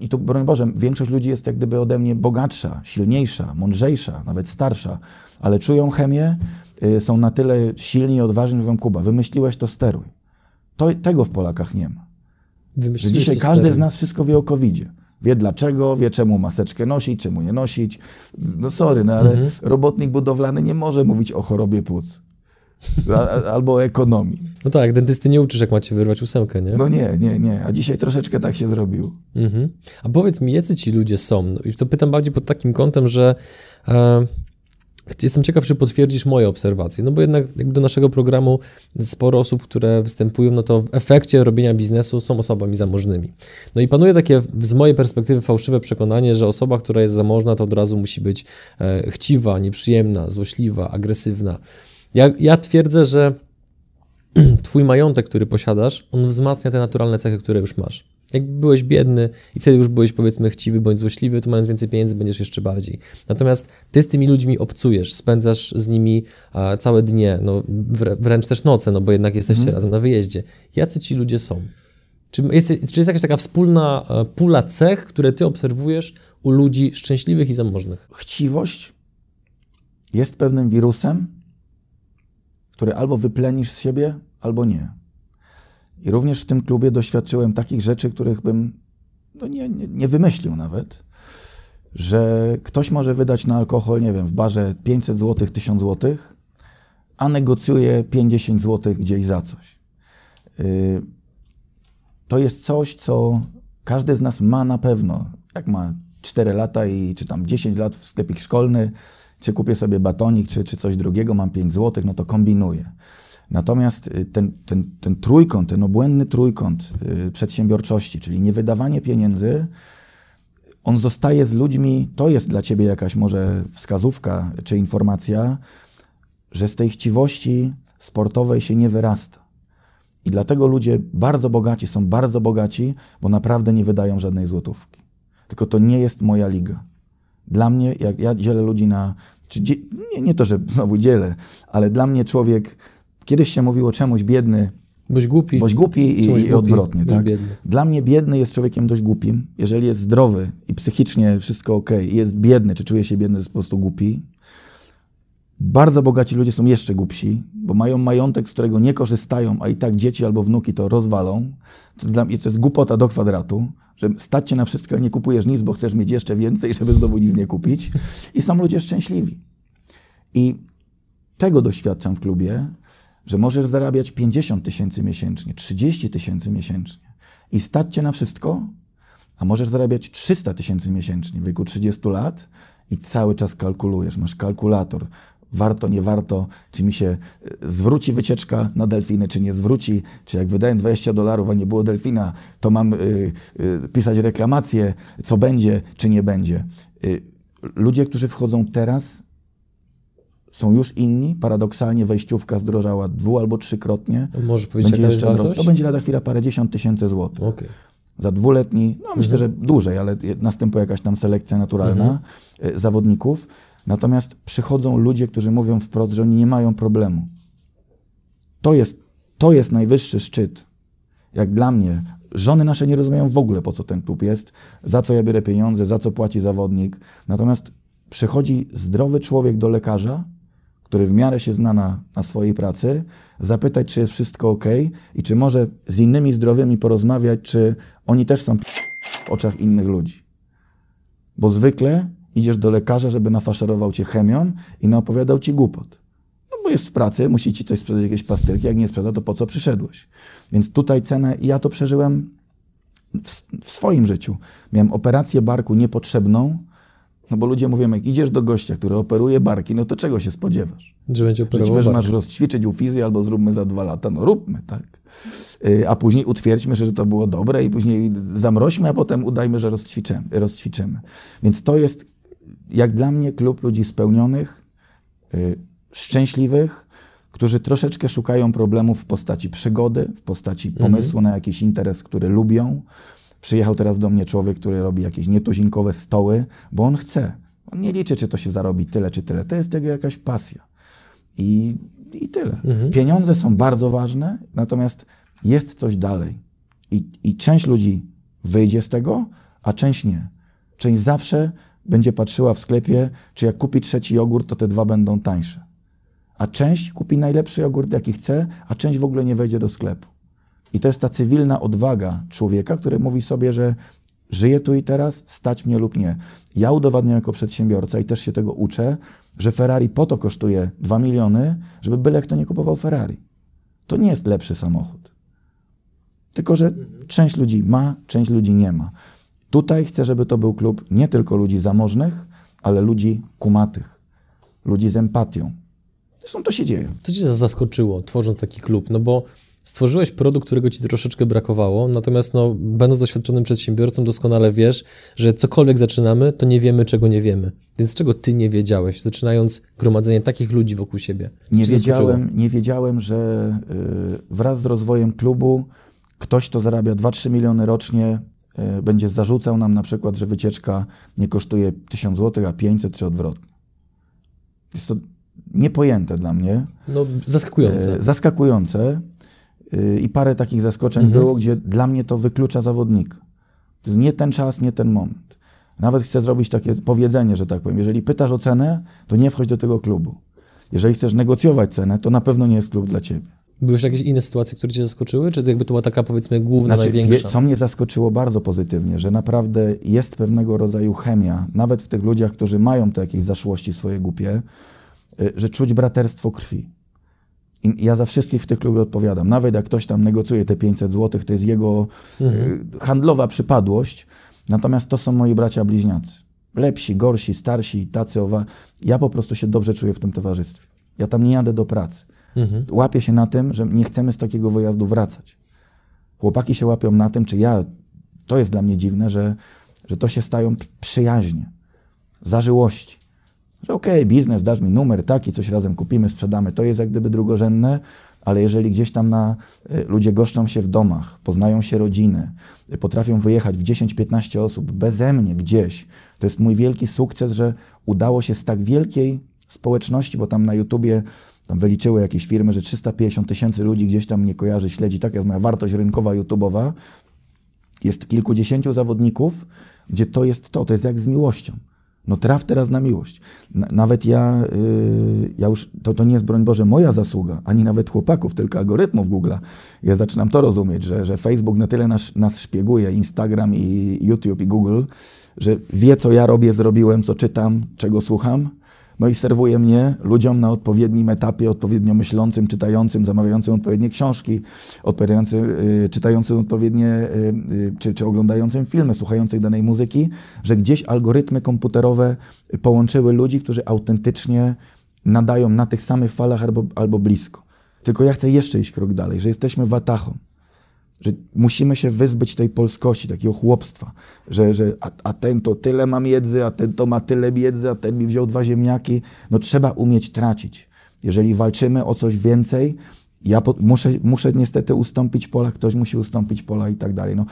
i tu, broń Boże, większość ludzi jest jak gdyby ode mnie bogatsza, silniejsza, mądrzejsza, nawet starsza, ale czują chemię, są na tyle silni i odważni, mówią, Kuba, wymyśliłeś to, steruj. To, tego w Polakach nie ma. Że dzisiaj każdy stery. z nas wszystko wie o COVID-zie. Wie dlaczego, wie czemu maseczkę nosić, czemu nie nosić. No sorry, no ale Mhm. robotnik budowlany nie może mówić o chorobie płuc. Albo o ekonomii. No tak, dentysty nie uczysz, jak macie wyrwać ósemkę, nie? No nie, nie, nie. A dzisiaj troszeczkę tak się zrobiło. Mhm. A powiedz mi, jacy ci ludzie są? No, I to pytam bardziej pod takim kątem, że e, jestem ciekaw, czy potwierdzisz moje obserwacje. No bo jednak do naszego programu sporo osób, które występują, no to w efekcie robienia biznesu są osobami zamożnymi. No i panuje takie z mojej perspektywy fałszywe przekonanie, że osoba, która jest zamożna, to od razu musi być e, chciwa, nieprzyjemna, złośliwa, agresywna. Ja, ja twierdzę, że twój majątek, który posiadasz, on wzmacnia te naturalne cechy, które już masz. Jak byłeś biedny i wtedy już byłeś powiedzmy chciwy bądź złośliwy, to mając więcej pieniędzy będziesz jeszcze bardziej. Natomiast ty z tymi ludźmi obcujesz, spędzasz z nimi e, całe dnie, no, wrę- wręcz też noce, no bo jednak jesteście razem na wyjeździe. Jacy ci ludzie są? Czy jest, czy jest jakaś taka wspólna e, pula cech, które ty obserwujesz u ludzi szczęśliwych i zamożnych? Chciwość jest pewnym wirusem, który albo wyplenisz z siebie, albo nie. I również w tym klubie doświadczyłem takich rzeczy, których bym no nie, nie, nie wymyślił nawet, że ktoś może wydać na alkohol, nie wiem, w barze 500 zł, 1000 zł, a negocjuje 50 zł gdzieś za coś. Yy, to jest coś, co każdy z nas ma na pewno. Jak ma 4 lata i czy tam 10 lat w sklepik szkolny, czy kupię sobie batonik, czy, czy coś drugiego, mam 5 zł, no to kombinuję. Natomiast y, ten, ten, ten trójkąt, ten obłędny trójkąt y, przedsiębiorczości, czyli niewydawanie pieniędzy, on zostaje z ludźmi, to jest dla ciebie jakaś może wskazówka czy informacja, że z tej chciwości sportowej się nie wyrasta. I dlatego ludzie bardzo bogaci są bardzo bogaci, bo naprawdę nie wydają żadnej złotówki. Tylko to nie jest moja liga. Dla mnie, jak ja dzielę ludzi na. Czy nie, nie to, że znowu dzielę, ale dla mnie człowiek. Kiedyś się mówiło czemuś biedny, Boś głupi, boś głupi i, i odwrotnie. Tak? Dla mnie biedny jest człowiekiem dość głupim. Jeżeli jest zdrowy i psychicznie wszystko ok, i jest biedny, czy czuje się biedny, jest po prostu głupi. Bardzo bogaci ludzie są jeszcze głupsi, bo mają majątek, z którego nie korzystają, a i tak dzieci albo wnuki to rozwalą. To dla mnie to jest głupota do kwadratu, że stać cię na wszystko, a nie kupujesz nic, bo chcesz mieć jeszcze więcej, żeby znowu nic nie kupić. I są ludzie szczęśliwi. I tego doświadczam w klubie, że możesz zarabiać 50 tysięcy miesięcznie, 30 tysięcy miesięcznie i stać cię na wszystko, a możesz zarabiać 300 tysięcy miesięcznie w wieku 30 lat i cały czas kalkulujesz, masz kalkulator. Warto, nie warto, czy mi się y, zwróci wycieczka na delfiny, czy nie zwróci, czy jak wydałem 20 dolarów, a nie było delfina, to mam y, y, pisać reklamację, co będzie, czy nie będzie. Y, ludzie, którzy wchodzą teraz, są już inni. Paradoksalnie wejściówka zdrożała dwu albo trzykrotnie. Możesz powiedzieć, jest droższa. wartość? To będzie lada chwila parę dziesiąt tysięcy złotych. Okej. Za dwuletni, no myślę, Mhm. że dłużej, ale je- następuje jakaś tam selekcja naturalna y, zawodników. Natomiast przychodzą ludzie, którzy mówią wprost, że oni nie mają problemu. to jest, to jest najwyższy szczyt. Jak dla mnie, żony nasze nie rozumieją w ogóle, po co ten klub jest, za co ja biorę pieniądze, za co płaci zawodnik. Natomiast przychodzi zdrowy człowiek do lekarza, który w miarę się zna na, na swojej pracy, zapytać, czy jest wszystko ok i czy może z innymi zdrowymi porozmawiać, czy oni też są w oczach innych ludzi. Bo zwykle idziesz do lekarza, żeby nafaszerował cię chemią i naopowiadał ci głupot. No bo jest w pracy, musi ci coś sprzedać, jakieś pastylki, jak nie sprzeda, to po co przyszedłeś? Więc tutaj cenę, ja to przeżyłem w, w swoim życiu. Miałem operację barku niepotrzebną, no bo ludzie mówią, jak idziesz do gościa, który operuje barki, no to czego się spodziewasz? Że będzie operował Że, masz rozćwiczyć u fizji albo zróbmy za dwa lata. No róbmy, tak. Y, A później utwierdźmy, że to było dobre i później zamroźmy, a potem udajmy, że rozćwiczymy. rozćwiczymy. Więc to jest, jak dla mnie, klub ludzi spełnionych, y, szczęśliwych, którzy troszeczkę szukają problemów w postaci przygody, w postaci pomysłu na jakiś interes, który lubią. Przyjechał teraz do mnie człowiek, który robi jakieś nietuzinkowe stoły, bo on chce. On nie liczy, czy to się zarobi tyle, czy tyle. To jest jego jakaś pasja. I, i tyle. Pieniądze są bardzo ważne, natomiast jest coś dalej. I, I część ludzi wyjdzie z tego, a część nie. Część zawsze będzie patrzyła w sklepie, czy jak kupi trzeci jogurt, to te dwa będą tańsze. A część kupi najlepszy jogurt, jaki chce, a część w ogóle nie wejdzie do sklepu. I to jest ta cywilna odwaga człowieka, który mówi sobie, że żyję tu i teraz, stać mnie lub nie. Ja udowadniam jako przedsiębiorca i też się tego uczę, że Ferrari po to kosztuje 2 miliony, żeby byle kto nie kupował Ferrari. To nie jest lepszy samochód. Tylko, że część ludzi ma, część ludzi nie ma. Tutaj chcę, żeby to był klub nie tylko ludzi zamożnych, ale ludzi kumatych, ludzi z empatią. Zresztą to się dzieje. Co cię zaskoczyło, tworząc taki klub? No bo stworzyłeś produkt, którego ci troszeczkę brakowało, natomiast no, będąc doświadczonym przedsiębiorcą, doskonale wiesz, że cokolwiek zaczynamy, to nie wiemy, czego nie wiemy. Więc czego ty nie wiedziałeś, zaczynając gromadzenie takich ludzi wokół siebie? Co Nie wiedziałem, nie wiedziałem, że y, wraz z rozwojem klubu ktoś, kto zarabia 2-3 miliony rocznie, y, będzie zarzucał nam na przykład, że wycieczka nie kosztuje 1000 zł, a 500 czy odwrotnie. Jest to niepojęte dla mnie. No, zaskakujące. E, zaskakujące y, i parę takich zaskoczeń Mhm. było, gdzie dla mnie to wyklucza zawodnika. To jest nie ten czas, nie ten moment. Nawet chcę zrobić takie powiedzenie, że tak powiem. Jeżeli pytasz o cenę, to nie wchodź do tego klubu. Jeżeli chcesz negocjować cenę, to na pewno nie jest klub dla ciebie. Były już jakieś inne sytuacje, które cię zaskoczyły? Czy to jakby to była taka, powiedzmy, główna, Znaczy, największa? co mnie zaskoczyło bardzo pozytywnie, że naprawdę jest pewnego rodzaju chemia, nawet w tych ludziach, którzy mają te jakieś zaszłości swoje głupie, y, że czuć braterstwo krwi. I ja za wszystkich w tych klubie odpowiadam. Nawet jak ktoś tam negocjuje te 500 zł, to jest jego y, handlowa przypadłość. Natomiast to są moi bracia bliźniacy. Lepsi, gorsi, starsi, tacy owa. Ja po prostu się dobrze czuję w tym towarzystwie. Ja tam nie jadę do pracy. Mhm. Łapię się na tym, że nie chcemy z takiego wyjazdu wracać. Chłopaki się łapią na tym, czy ja, to jest dla mnie dziwne, że, że to się stają przy- przyjaźnie, zażyłości. Że okej, biznes, dasz mi numer taki, coś razem kupimy, sprzedamy, to jest jak gdyby drugorzędne, ale jeżeli gdzieś tam na, y, ludzie goszczą się w domach, poznają się rodziny, y, potrafią wyjechać w 10-15 osób beze mnie gdzieś, to jest mój wielki sukces, że udało się z tak wielkiej społeczności, bo tam na YouTubie tam wyliczyły jakieś firmy, że 350 tysięcy ludzi gdzieś tam mnie kojarzy, śledzi, taka jest moja wartość rynkowa YouTubeowa, jest kilkudziesięciu zawodników, gdzie to jest to, to jest jak z miłością. No traf teraz na miłość. Na, nawet ja, y, ja już, to, to nie jest broń Boże moja zasługa, ani nawet chłopaków, tylko algorytmów Google'a. Ja zaczynam to rozumieć, że, że Facebook na tyle nas, nas szpieguje, Instagram i YouTube i Google, że wie co ja robię, zrobiłem, co czytam, czego słucham, no i serwuje mnie ludziom na odpowiednim etapie, odpowiednio myślącym, czytającym, zamawiającym odpowiednie książki, odpowiadającym, y, czytającym odpowiednie, y, y, czy, czy oglądającym filmy, słuchających danej muzyki, że gdzieś algorytmy komputerowe połączyły ludzi, którzy autentycznie nadają na tych samych falach albo, albo blisko. Tylko ja chcę jeszcze iść krok dalej, że jesteśmy watachą że musimy się wyzbyć tej polskości, takiego chłopstwa, że, że a, a ten to tyle ma miedzy, a ten to ma tyle miedzy, a ten mi wziął dwa ziemniaki. No trzeba umieć tracić. Jeżeli walczymy o coś więcej, ja po, muszę, muszę niestety ustąpić pola, ktoś musi ustąpić pola i tak dalej. No,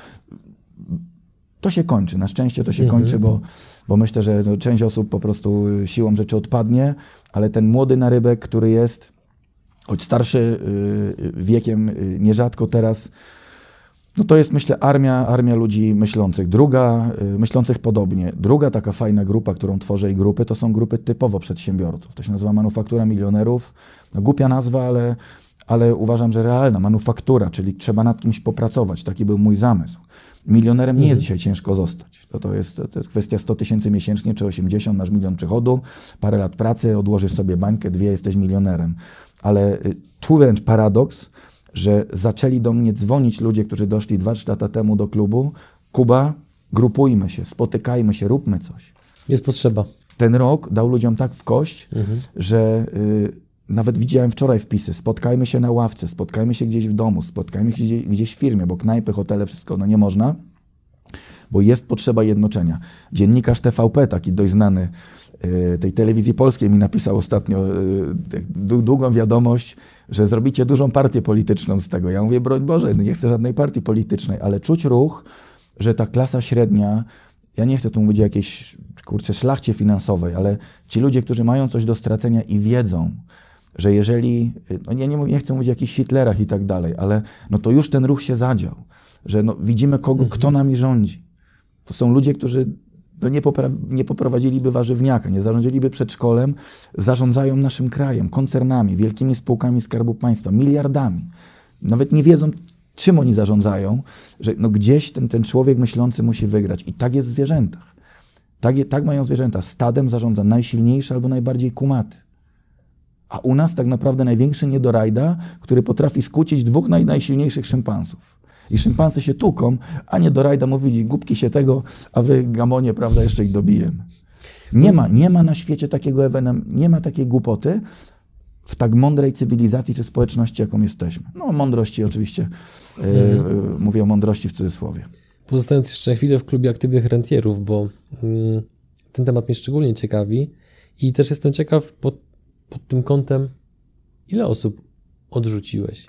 to się kończy, na szczęście to się kończy, bo, bo myślę, że no, część osób po prostu y, siłą rzeczy odpadnie, ale ten młody narybek, który jest, choć starszy y, wiekiem, y, nierzadko teraz, no to jest myślę armia, armia ludzi myślących. Druga, y, myślących podobnie. Druga taka fajna grupa, którą tworzę i grupy, to są grupy typowo przedsiębiorców. To się nazywa manufaktura milionerów. No, głupia nazwa, ale, ale uważam, że realna. Manufaktura, czyli trzeba nad kimś popracować. Taki był mój zamysł. Milionerem nie jest dzisiaj ciężko zostać. To, to, jest, to jest kwestia 100 tysięcy miesięcznie czy 80, masz milion przychodu, parę lat pracy, odłożysz sobie bańkę, dwie, jesteś milionerem. Ale y, tu wręcz paradoks, że zaczęli do mnie dzwonić ludzie, którzy doszli 2-3 lata temu do klubu. Kuba, grupujmy się, spotykajmy się, róbmy coś. Jest potrzeba. Ten rok dał ludziom tak w kość, mhm. że y, nawet widziałem wczoraj wpisy, spotkajmy się na ławce, spotkajmy się gdzieś w domu, spotkajmy się gdzieś, gdzieś w firmie, bo knajpy, hotele, wszystko, no nie można, bo jest potrzeba jednoczenia. Dziennikarz TVP, taki dość znany, tej telewizji polskiej mi napisał ostatnio y, długą wiadomość, że zrobicie dużą partię polityczną z tego. Ja mówię, broń Boże, nie chcę żadnej partii politycznej, ale czuć ruch, że ta klasa średnia, ja nie chcę tu mówić o jakiejś, kurczę, szlachcie finansowej, ale ci ludzie, którzy mają coś do stracenia i wiedzą, że jeżeli, no nie, nie, nie chcę mówić o jakichś Hitlerach i tak dalej, ale no to już ten ruch się zadział, że no widzimy kogo, kto mhm. nami rządzi. To są ludzie, którzy no nie, popra- nie poprowadziliby warzywniaka, nie zarządziliby przedszkolem, zarządzają naszym krajem, koncernami, wielkimi spółkami Skarbu Państwa, miliardami. Nawet nie wiedzą, czym oni zarządzają, że no gdzieś ten, ten człowiek myślący musi wygrać. I tak jest w zwierzętach. Tak, tak mają zwierzęta. Stadem zarządza najsilniejszy albo najbardziej kumaty. A u nas tak naprawdę największy niedorajda, który potrafi skłócić dwóch naj, najsilniejszych szympansów. I szympansy się tuką, a nie dorajda mówili, głupki się tego, a wy gamonie, prawda, jeszcze ich dobijemy. Nie ma, nie ma na świecie takiego ewenem, nie ma takiej głupoty w tak mądrej cywilizacji czy społeczności, jaką jesteśmy. No, mądrości oczywiście, mhm. mówię o mądrości w cudzysłowie. Pozostając jeszcze na chwilę w klubie aktywnych rentierów, bo mm, ten temat mnie szczególnie ciekawi i też jestem ciekaw pod, pod tym kątem, ile osób odrzuciłeś?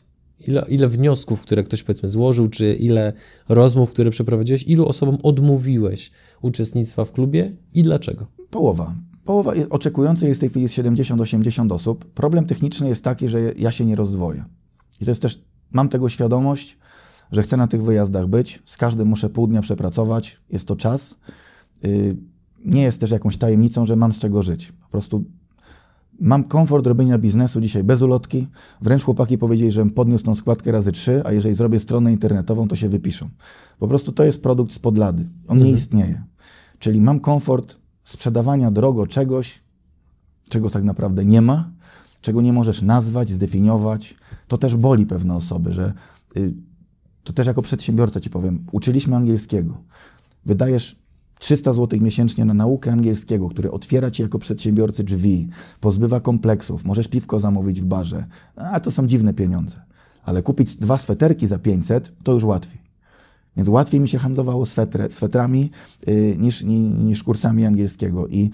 Ile, ile wniosków, które ktoś powiedzmy złożył, czy ile rozmów, które przeprowadziłeś, ilu osobom odmówiłeś uczestnictwa w klubie i dlaczego? Połowa. Połowa oczekujących jest w tej chwili 70-80 osób. Problem techniczny jest taki, że ja się nie rozdwoję. I to jest też, mam tego świadomość, że chcę na tych wyjazdach być. Z każdym muszę pół dnia przepracować. Jest to czas. Y, nie jest też jakąś tajemnicą, że mam z czego żyć. Po prostu Mam komfort robienia biznesu dzisiaj bez ulotki. Wręcz chłopaki powiedzieli, żebym podniósł tą składkę razy trzy, a jeżeli zrobię stronę internetową, to się wypiszą. Po prostu to jest produkt z podlady. On mhm. nie istnieje. Czyli mam komfort sprzedawania drogo czegoś, czego tak naprawdę nie ma, czego nie możesz nazwać, zdefiniować. To też boli pewne osoby, że y, to też jako przedsiębiorca ci powiem, uczyliśmy angielskiego. Wydajesz 300 zł miesięcznie na naukę angielskiego, który otwiera ci jako przedsiębiorcy drzwi, pozbywa kompleksów, możesz piwko zamówić w barze, a to są dziwne pieniądze. Ale kupić dwa sweterki za 500 to już łatwiej. Więc łatwiej mi się handlowało swetry, swetrami yy, niż, niż kursami angielskiego. I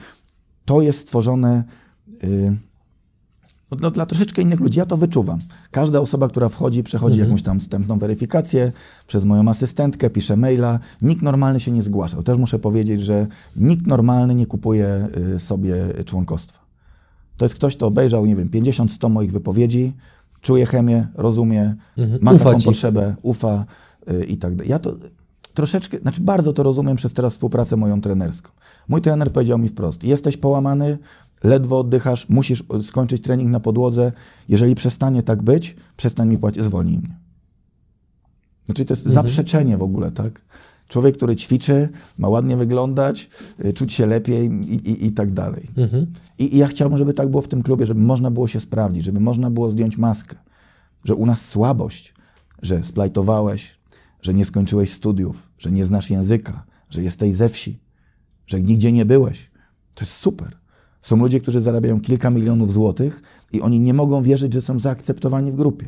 to jest stworzone. Yy, no, dla troszeczkę innych ludzi ja to wyczuwam. Każda osoba, która wchodzi, przechodzi mhm. jakąś tam wstępną weryfikację przez moją asystentkę, pisze maila. Nikt normalny się nie zgłasza. Też muszę powiedzieć, że nikt normalny nie kupuje y, sobie członkostwa. To jest ktoś, kto obejrzał, nie wiem, 50-100 moich wypowiedzi, czuje chemię, rozumie, mhm. ma ufa taką ci. potrzebę, ufa y, i tak dalej. Ja to troszeczkę, znaczy bardzo to rozumiem przez teraz współpracę moją trenerską. Mój trener powiedział mi wprost, jesteś połamany, ledwo oddychasz, musisz skończyć trening na podłodze. Jeżeli przestanie tak być, przestań mi płacić, zwolnij mnie. Znaczy to jest mhm. zaprzeczenie w ogóle, tak? Człowiek, który ćwiczy, ma ładnie wyglądać, y, czuć się lepiej i, i, i tak dalej. Mhm. I, I, ja chciałbym, żeby tak było w tym klubie, żeby można było się sprawdzić, żeby można było zdjąć maskę. Że u nas słabość, że splajtowałeś, że nie skończyłeś studiów, że nie znasz języka, że jesteś ze wsi, że nigdzie nie byłeś. To jest super. Są ludzie, którzy zarabiają kilka milionów złotych i oni nie mogą wierzyć, że są zaakceptowani w grupie.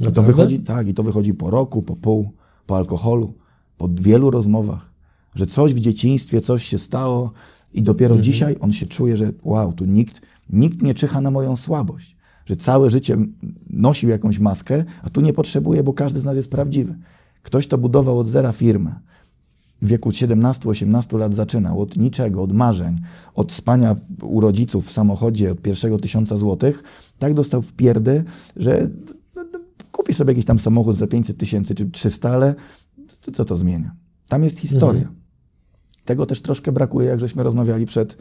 I to wychodzi, tak, i to wychodzi po roku, po pół, po alkoholu, po wielu rozmowach, że coś w dzieciństwie, coś się stało i dopiero mhm. dzisiaj on się czuje, że wow, tu nikt, nikt nie czyha na moją słabość, że całe życie nosił jakąś maskę, a tu nie potrzebuje, bo każdy z nas jest prawdziwy. Ktoś to budował od zera firmę. W wieku 17-18 lat zaczynał od niczego, od marzeń, od spania u rodziców w samochodzie od pierwszego tysiąca złotych, tak dostał w pierdy, że kupi sobie jakiś tam samochód za 500 tysięcy czy 300, ale co to zmienia? Tam jest historia. Mhm. Tego też troszkę brakuje, jak żeśmy rozmawiali przed,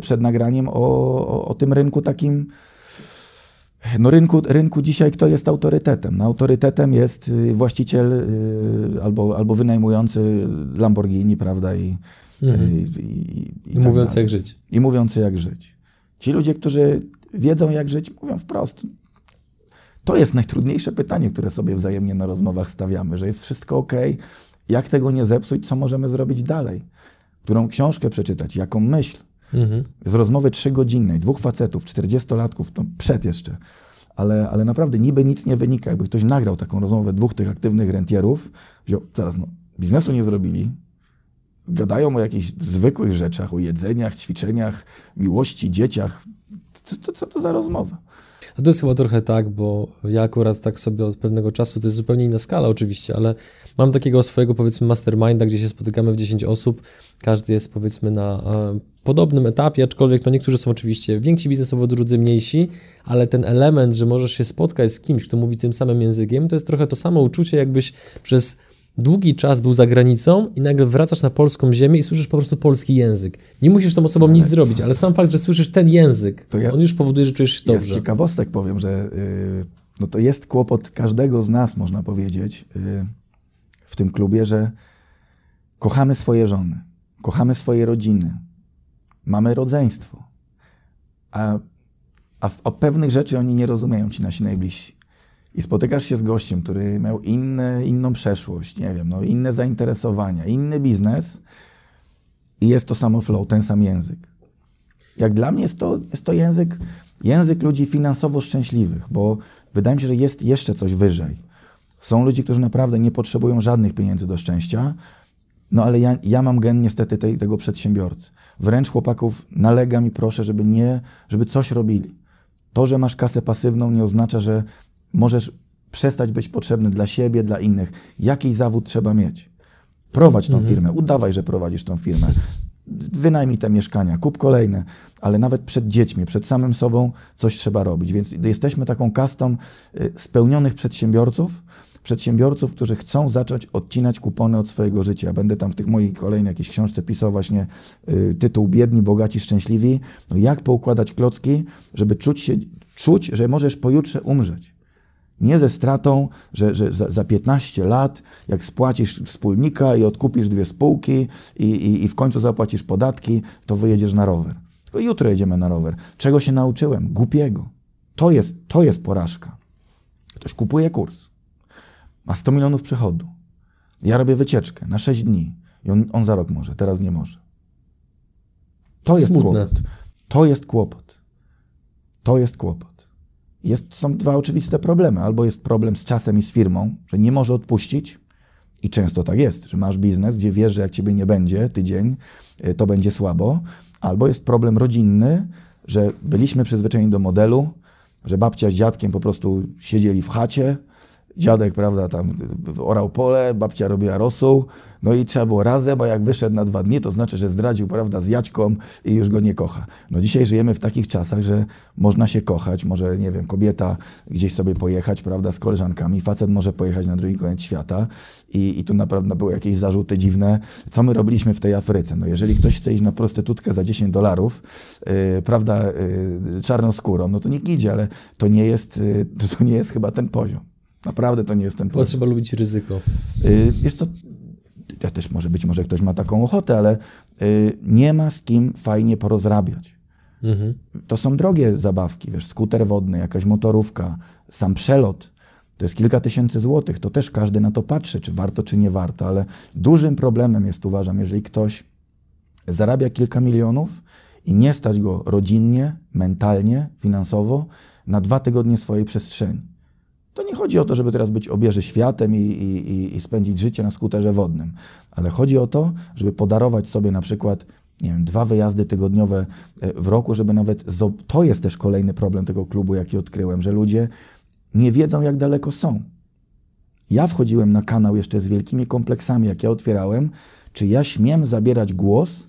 przed nagraniem o, o, o tym rynku takim no rynku, rynku dzisiaj kto jest autorytetem? No autorytetem jest y, właściciel y, albo, albo wynajmujący Lamborghini, prawda? I, mhm. i, i, i, I tak mówiący jak żyć. I mówiący jak żyć. Ci ludzie, którzy wiedzą jak żyć, mówią wprost. To jest najtrudniejsze pytanie, które sobie wzajemnie na rozmowach stawiamy, że jest wszystko ok, jak tego nie zepsuć, co możemy zrobić dalej, którą książkę przeczytać, jaką myśl. Mhm. Z rozmowy trzygodzinnej, dwóch facetów, czterdziestolatków, to przed jeszcze, ale, ale naprawdę niby nic nie wynika. Jakby ktoś nagrał taką rozmowę dwóch tych aktywnych rentierów, wziął, teraz no, biznesu nie zrobili, gadają o jakichś zwykłych rzeczach, o jedzeniach, ćwiczeniach, miłości, dzieciach. Co, co, co to za rozmowa? A to jest chyba trochę tak, bo ja akurat tak sobie od pewnego czasu, to jest zupełnie inna skala oczywiście, ale mam takiego swojego powiedzmy masterminda, gdzie się spotykamy w 10 osób, każdy jest powiedzmy na e, podobnym etapie, aczkolwiek no niektórzy są oczywiście więksi biznesowo, drudzy mniejsi, ale ten element, że możesz się spotkać z kimś, kto mówi tym samym językiem, to jest trochę to samo uczucie, jakbyś przez długi czas był za granicą i nagle wracasz na polską ziemię i słyszysz po prostu polski język. Nie musisz tą osobą nic zrobić, ale sam fakt, że słyszysz ten język, ja, on już powoduje, że czujesz się dobrze. Z ciekawostek powiem, że yy, no to jest kłopot każdego z nas, można powiedzieć, yy, w tym klubie, że kochamy swoje żony, kochamy swoje rodziny, mamy rodzeństwo, a, a o pewnych rzeczy oni nie rozumieją, ci nasi najbliżsi i spotykasz się z gościem, który miał inne, inną przeszłość, nie wiem, no, inne zainteresowania, inny biznes i jest to samo flow, ten sam język. Jak dla mnie jest to, jest to język, język ludzi finansowo szczęśliwych, bo wydaje mi się, że jest jeszcze coś wyżej. Są ludzie, którzy naprawdę nie potrzebują żadnych pieniędzy do szczęścia, no ale ja, ja mam gen niestety tej, tego przedsiębiorcy. Wręcz chłopaków nalegam i proszę, żeby nie, żeby coś robili. To, że masz kasę pasywną nie oznacza, że możesz przestać być potrzebny dla siebie, dla innych. Jaki zawód trzeba mieć? Prowadź tą mhm. firmę, udawaj, że prowadzisz tą firmę. Wynajmij te mieszkania, kup kolejne, ale nawet przed dziećmi, przed samym sobą coś trzeba robić. Więc jesteśmy taką kastą y, spełnionych przedsiębiorców, przedsiębiorców, którzy chcą zacząć odcinać kupony od swojego życia. Będę tam w tych moich kolejnej jakiejś książce pisał właśnie y, tytuł Biedni, bogaci, szczęśliwi. No jak poukładać klocki, żeby czuć się, czuć, że możesz pojutrze umrzeć. Nie ze stratą, że, że za, za 15 lat, jak spłacisz wspólnika i odkupisz dwie spółki i, i, i w końcu zapłacisz podatki, to wyjedziesz na rower. Tylko jutro jedziemy na rower. Czego się nauczyłem? Głupiego. To jest, to jest porażka. Ktoś kupuje kurs, ma 100 milionów przychodu. Ja robię wycieczkę na 6 dni i on, on za rok może, teraz nie może. To jest Smutne. kłopot. To jest kłopot. To jest kłopot jest, są dwa oczywiste problemy. Albo jest problem z czasem i z firmą, że nie może odpuścić, i często tak jest, że masz biznes, gdzie wiesz, że jak ciebie nie będzie tydzień, y, to będzie słabo. Albo jest problem rodzinny, że byliśmy przyzwyczajeni do modelu, że babcia z dziadkiem po prostu siedzieli w chacie, dziadek, prawda, tam orał pole, babcia robiła rosół, no i trzeba było razem, a jak wyszedł na dwa dni, to znaczy, że zdradził, prawda, z Jaćką i już go nie kocha. No dzisiaj żyjemy w takich czasach, że można się kochać, może, nie wiem, kobieta gdzieś sobie pojechać, prawda, z koleżankami, facet może pojechać na drugi koniec świata i, i tu naprawdę były jakieś zarzuty dziwne. Co my robiliśmy w tej Afryce? No jeżeli ktoś chce iść na prostytutkę za 10 dolarów, yy, prawda, yy, czarną skórą, no to nikt idzie, ale to nie jest, yy, to nie jest chyba ten poziom. Naprawdę to nie jest ten poziom. trzeba lubić ryzyko. Yy, jest to ja też może być może ktoś ma taką ochotę, ale y, nie ma z kim fajnie porozrabiać. Mhm. To są drogie zabawki, wiesz, skuter wodny, jakaś motorówka, sam przelot. To jest kilka tysięcy złotych, to też każdy na to patrzy, czy warto, czy nie warto, ale dużym problemem jest, uważam, jeżeli ktoś zarabia kilka milionów i nie stać go rodzinnie, mentalnie, finansowo na dwa tygodnie swojej przestrzeni. To nie chodzi o to, żeby teraz być obieży światem i, i, i spędzić życie na skuterze wodnym, ale chodzi o to, żeby podarować sobie na przykład nie wiem, dwa wyjazdy tygodniowe e, w roku, żeby nawet. To jest też kolejny problem tego klubu, jaki odkryłem, że ludzie nie wiedzą, jak daleko są. Ja wchodziłem na kanał jeszcze z wielkimi kompleksami, jak ja otwierałem. czy ja śmiem zabierać głos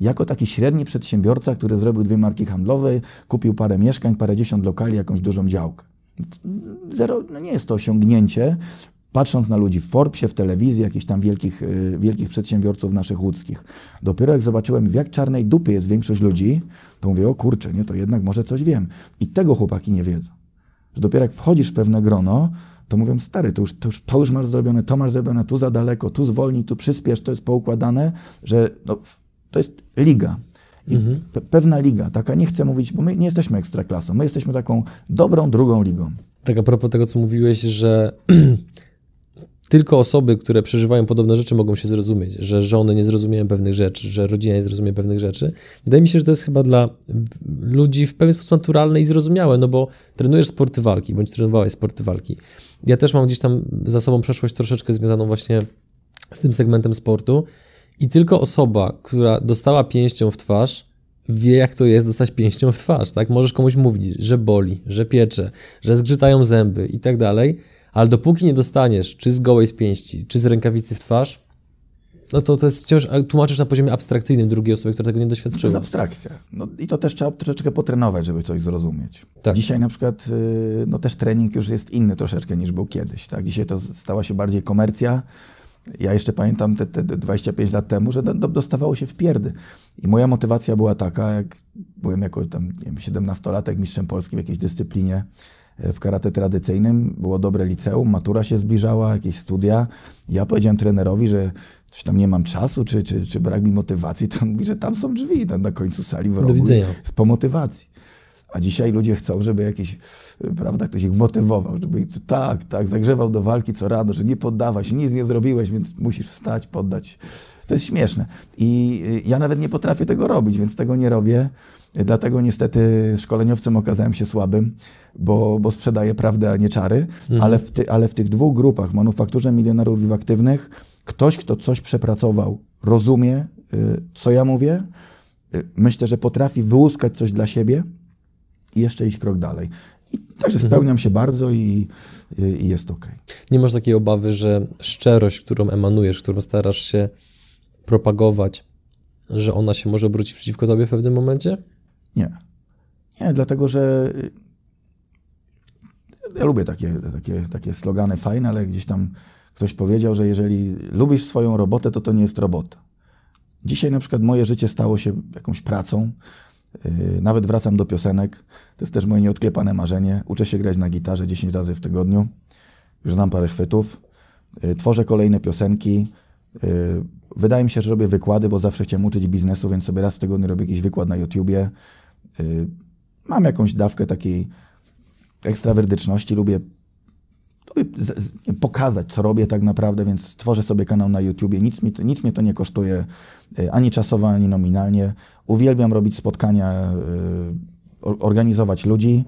jako taki średni przedsiębiorca, który zrobił dwie marki handlowe, kupił parę mieszkań, parę dziesiąt lokali, jakąś dużą działkę. Zero, no nie jest to osiągnięcie, patrząc na ludzi w Forbesie, w telewizji, jakichś tam wielkich, y, wielkich przedsiębiorców naszych łódzkich. Dopiero jak zobaczyłem, w jak czarnej dupy jest większość ludzi, to mówię, o kurczę, nie, to jednak może coś wiem. I tego chłopaki nie wiedzą. Że dopiero jak wchodzisz w pewne grono, to mówią, stary, to już, to, już, to już masz zrobione, to masz zrobione, tu za daleko, tu zwolnij, tu przyspiesz, to jest poukładane, że no, to jest liga. Mhm. Pe pewna liga, taka nie chcę mówić, bo my nie jesteśmy ekstraklasą, my jesteśmy taką dobrą drugą ligą. Tak a propos tego, co mówiłeś, że tylko osoby, które przeżywają podobne rzeczy mogą się zrozumieć, że żony nie zrozumieją pewnych rzeczy, że rodzina nie zrozumie pewnych rzeczy. Wydaje mi się, że to jest chyba dla ludzi w pewien sposób naturalne i zrozumiałe, no bo trenujesz sporty walki, bądź trenowałeś sporty walki. Ja też mam gdzieś tam za sobą przeszłość troszeczkę związaną właśnie z tym segmentem sportu i tylko osoba, która dostała pięścią w twarz, wie, jak to jest dostać pięścią w twarz, tak? Możesz komuś mówić, że boli, że piecze, że zgrzytają zęby i tak dalej, ale dopóki nie dostaniesz czy z gołej z pięści, czy z rękawicy w twarz, no to to jest wciąż, tłumaczysz na poziomie abstrakcyjnym drugiej osoby, która tego nie doświadczyła. To jest abstrakcja. No i to też trzeba troszeczkę potrenować, żeby coś zrozumieć. Tak. Dzisiaj na przykład, y, no też trening już jest inny troszeczkę niż był kiedyś, tak? Dzisiaj to stała się bardziej komercja, ja jeszcze pamiętam te, te 25 lat temu, że do, dostawało się w pierdy. I moja motywacja była taka, jak byłem jako tam, nie wiem, 17-latek mistrzem Polski w jakiejś dyscyplinie e, w karate tradycyjnym, było dobre liceum, matura się zbliżała, jakieś studia. Ja powiedziałem trenerowi, że coś tam nie mam czasu, czy, czy, czy brak mi motywacji, to on mówi, że tam są drzwi tam na końcu sali w rogu. Do widzenia. Z po motywacji. A dzisiaj ludzie chcą, żeby jakiś, prawda, ktoś ich motywował, żeby tak, tak, zagrzewał do walki co rano, że nie poddawaj się, nic nie zrobiłeś, więc musisz wstać, poddać. To jest śmieszne. I y, ja nawet nie potrafię tego robić, więc tego nie robię. Dlatego niestety szkoleniowcem okazałem się słabym, bo, bo sprzedaję prawdę, a nie czary. Mhm. Ale, w ty, ale w tych dwóch grupach, w manufakturze milionerów i aktywnych, ktoś, kto coś przepracował, rozumie, y, co ja mówię, y, myślę, że potrafi wyłuskać coś dla siebie, i jeszcze iść krok dalej. I także mhm. spełniam się bardzo i, i jest ok. Nie masz takiej obawy, że szczerość, którą emanujesz, którą starasz się propagować, że ona się może obrócić przeciwko tobie w pewnym momencie? Nie. Nie, dlatego że ja lubię takie, takie, takie slogany fajne, ale gdzieś tam ktoś powiedział, że jeżeli lubisz swoją robotę, to to nie jest robota. Dzisiaj na przykład moje życie stało się jakąś pracą, nawet wracam do piosenek. To jest też moje nieodklepane marzenie. Uczę się grać na gitarze 10 razy w tygodniu. Już znam parę chwytów. Yy, tworzę kolejne piosenki. Yy, wydaje mi się, że robię wykłady, bo zawsze chciałem uczyć biznesu, więc sobie raz w tygodniu robię jakiś wykład na YouTubie. Mam jakąś dawkę takiej ekstrawerdyczności. Lubię pokazać, co robię tak naprawdę, więc tworzę sobie kanał na YouTubie. Nic, mi, nic mnie to nie kosztuje y, ani czasowo, ani nominalnie. Uwielbiam robić spotkania, y, organizować ludzi.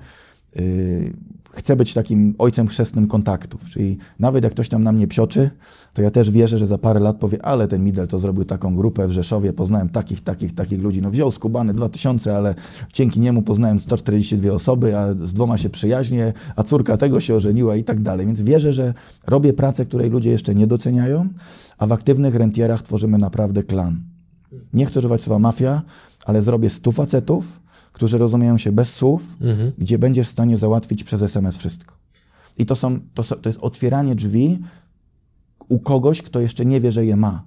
Chcę być takim ojcem chrzestnym kontaktów, czyli nawet jak ktoś tam na mnie psioczy, to ja też wierzę, że za parę lat powie, ale ten Midel to zrobił taką grupę w Rzeszowie, poznałem takich, takich, takich ludzi, no wziął skubany 2000, ale dzięki niemu poznałem 142 osoby, a z dwoma się przyjaźnie, a córka tego się ożeniła i tak dalej, więc wierzę, że robię pracę, której ludzie jeszcze nie doceniają, a w aktywnych rentierach tworzymy naprawdę klan. Nie chcę używać słowa mafia, ale zrobię stu facetów, którzy rozumieją się bez słów, mhm. gdzie będziesz w stanie załatwić przez SMS wszystko. I to, są, to, to jest otwieranie drzwi u kogoś, kto jeszcze nie wie, że je ma.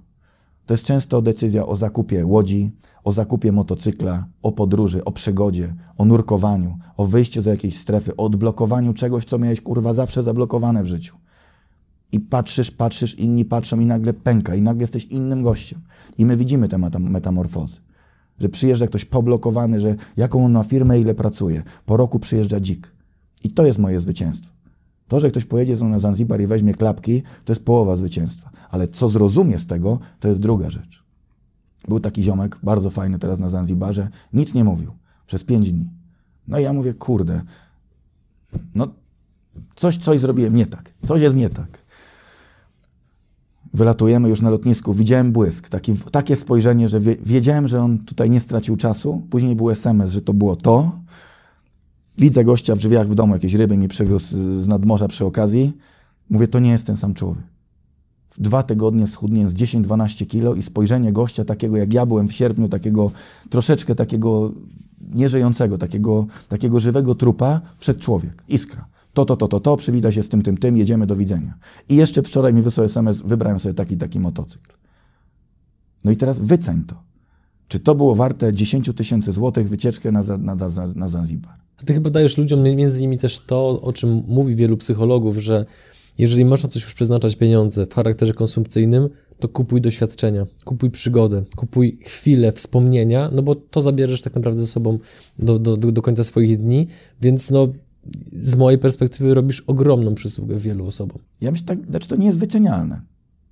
To jest często decyzja o zakupie łodzi, o zakupie motocykla, o podróży, o przygodzie, o nurkowaniu, o wyjściu z jakiejś strefy, o odblokowaniu czegoś, co miałeś kurwa zawsze zablokowane w życiu. I patrzysz, patrzysz, inni patrzą i nagle pęka, i nagle jesteś innym gościem. I my widzimy te metamorfozy. Że przyjeżdża ktoś poblokowany, że jaką on ma firmę, ile pracuje. Po roku przyjeżdża dzik. I to jest moje zwycięstwo. To, że ktoś pojedzie ze mną na Zanzibar i weźmie klapki, to jest połowa zwycięstwa. Ale co zrozumie z tego, to jest druga rzecz. Był taki ziomek, bardzo fajny teraz na Zanzibarze, nic nie mówił przez pięć dni. No i ja mówię, kurde, no coś, coś zrobiłem nie tak, coś jest nie tak. Wylatujemy już na lotnisku, widziałem błysk, taki, takie spojrzenie, że wiedziałem, że on tutaj nie stracił czasu. Później był SMS, że to było to. Widzę gościa w drzwiach w domu, jakieś ryby mi przywiózł z nadmorza przy okazji. Mówię, to nie jest ten sam człowiek. w dwa tygodnie schudnięcie z 10-12 kilo i spojrzenie gościa takiego jak ja byłem w sierpniu, takiego troszeczkę takiego nieżyjącego, takiego, takiego żywego trupa przed człowiek. Iskra. To, to, to, to, to, przywita się z tym, tym, tym, jedziemy, do widzenia. I jeszcze wczoraj mi wysłał SMS, wybrałem sobie taki, taki motocykl. No i teraz wyceń to. Czy to było warte 10 tysięcy złotych wycieczkę na, na, na, na Zanzibar? A ty chyba dajesz ludziom między innymi też to, o czym mówi wielu psychologów, że jeżeli masz na coś już przeznaczać pieniądze w charakterze konsumpcyjnym, to kupuj doświadczenia, kupuj przygodę, kupuj chwile, wspomnienia, no bo to zabierzesz tak naprawdę ze sobą do, do, do końca swoich dni, więc no z mojej perspektywy robisz ogromną przysługę wielu osobom. Ja myślę, tak, znaczy to nie jest wycenialne.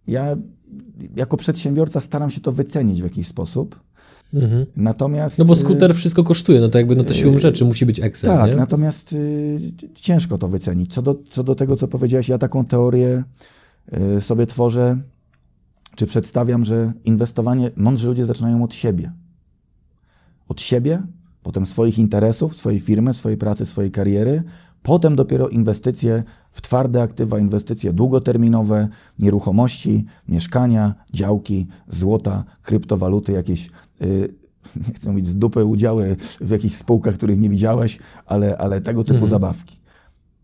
Ja jako przedsiębiorca staram się to wycenić w jakiś sposób. Mhm. Natomiast. No bo skuter wszystko kosztuje, no to jakby no to siłą rzeczy musi być Excel. Tak, nie? natomiast y, ciężko to wycenić. Co do, co do tego, co powiedziałeś, ja taką teorię y, sobie tworzę, czy przedstawiam, że inwestowanie, mądrzy ludzie zaczynają od siebie. Od siebie, potem swoich interesów, swojej firmy, swojej pracy, swojej kariery, potem dopiero inwestycje w twarde aktywa, inwestycje długoterminowe, nieruchomości, mieszkania, działki, złota, kryptowaluty, jakieś, yy, nie chcę mówić z dupy, udziały w jakichś spółkach, których nie widziałeś, ale, ale tego typu mhm. zabawki.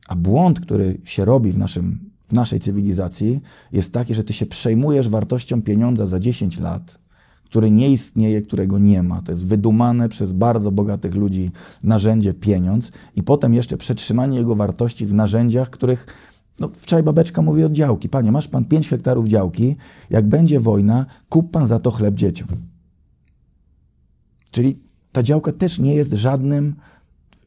A błąd, który się robi w, naszym, w naszej cywilizacji, jest taki, że ty się przejmujesz wartością pieniądza za 10 lat, który nie istnieje, którego nie ma. To jest wydumane przez bardzo bogatych ludzi narzędzie pieniądz i potem jeszcze przetrzymanie jego wartości w narzędziach, których no, wczoraj babeczka mówi o działki. Panie, masz pan 5 hektarów działki, jak będzie wojna, kup pan za to chleb dzieciom. Czyli ta działka też nie jest żadnym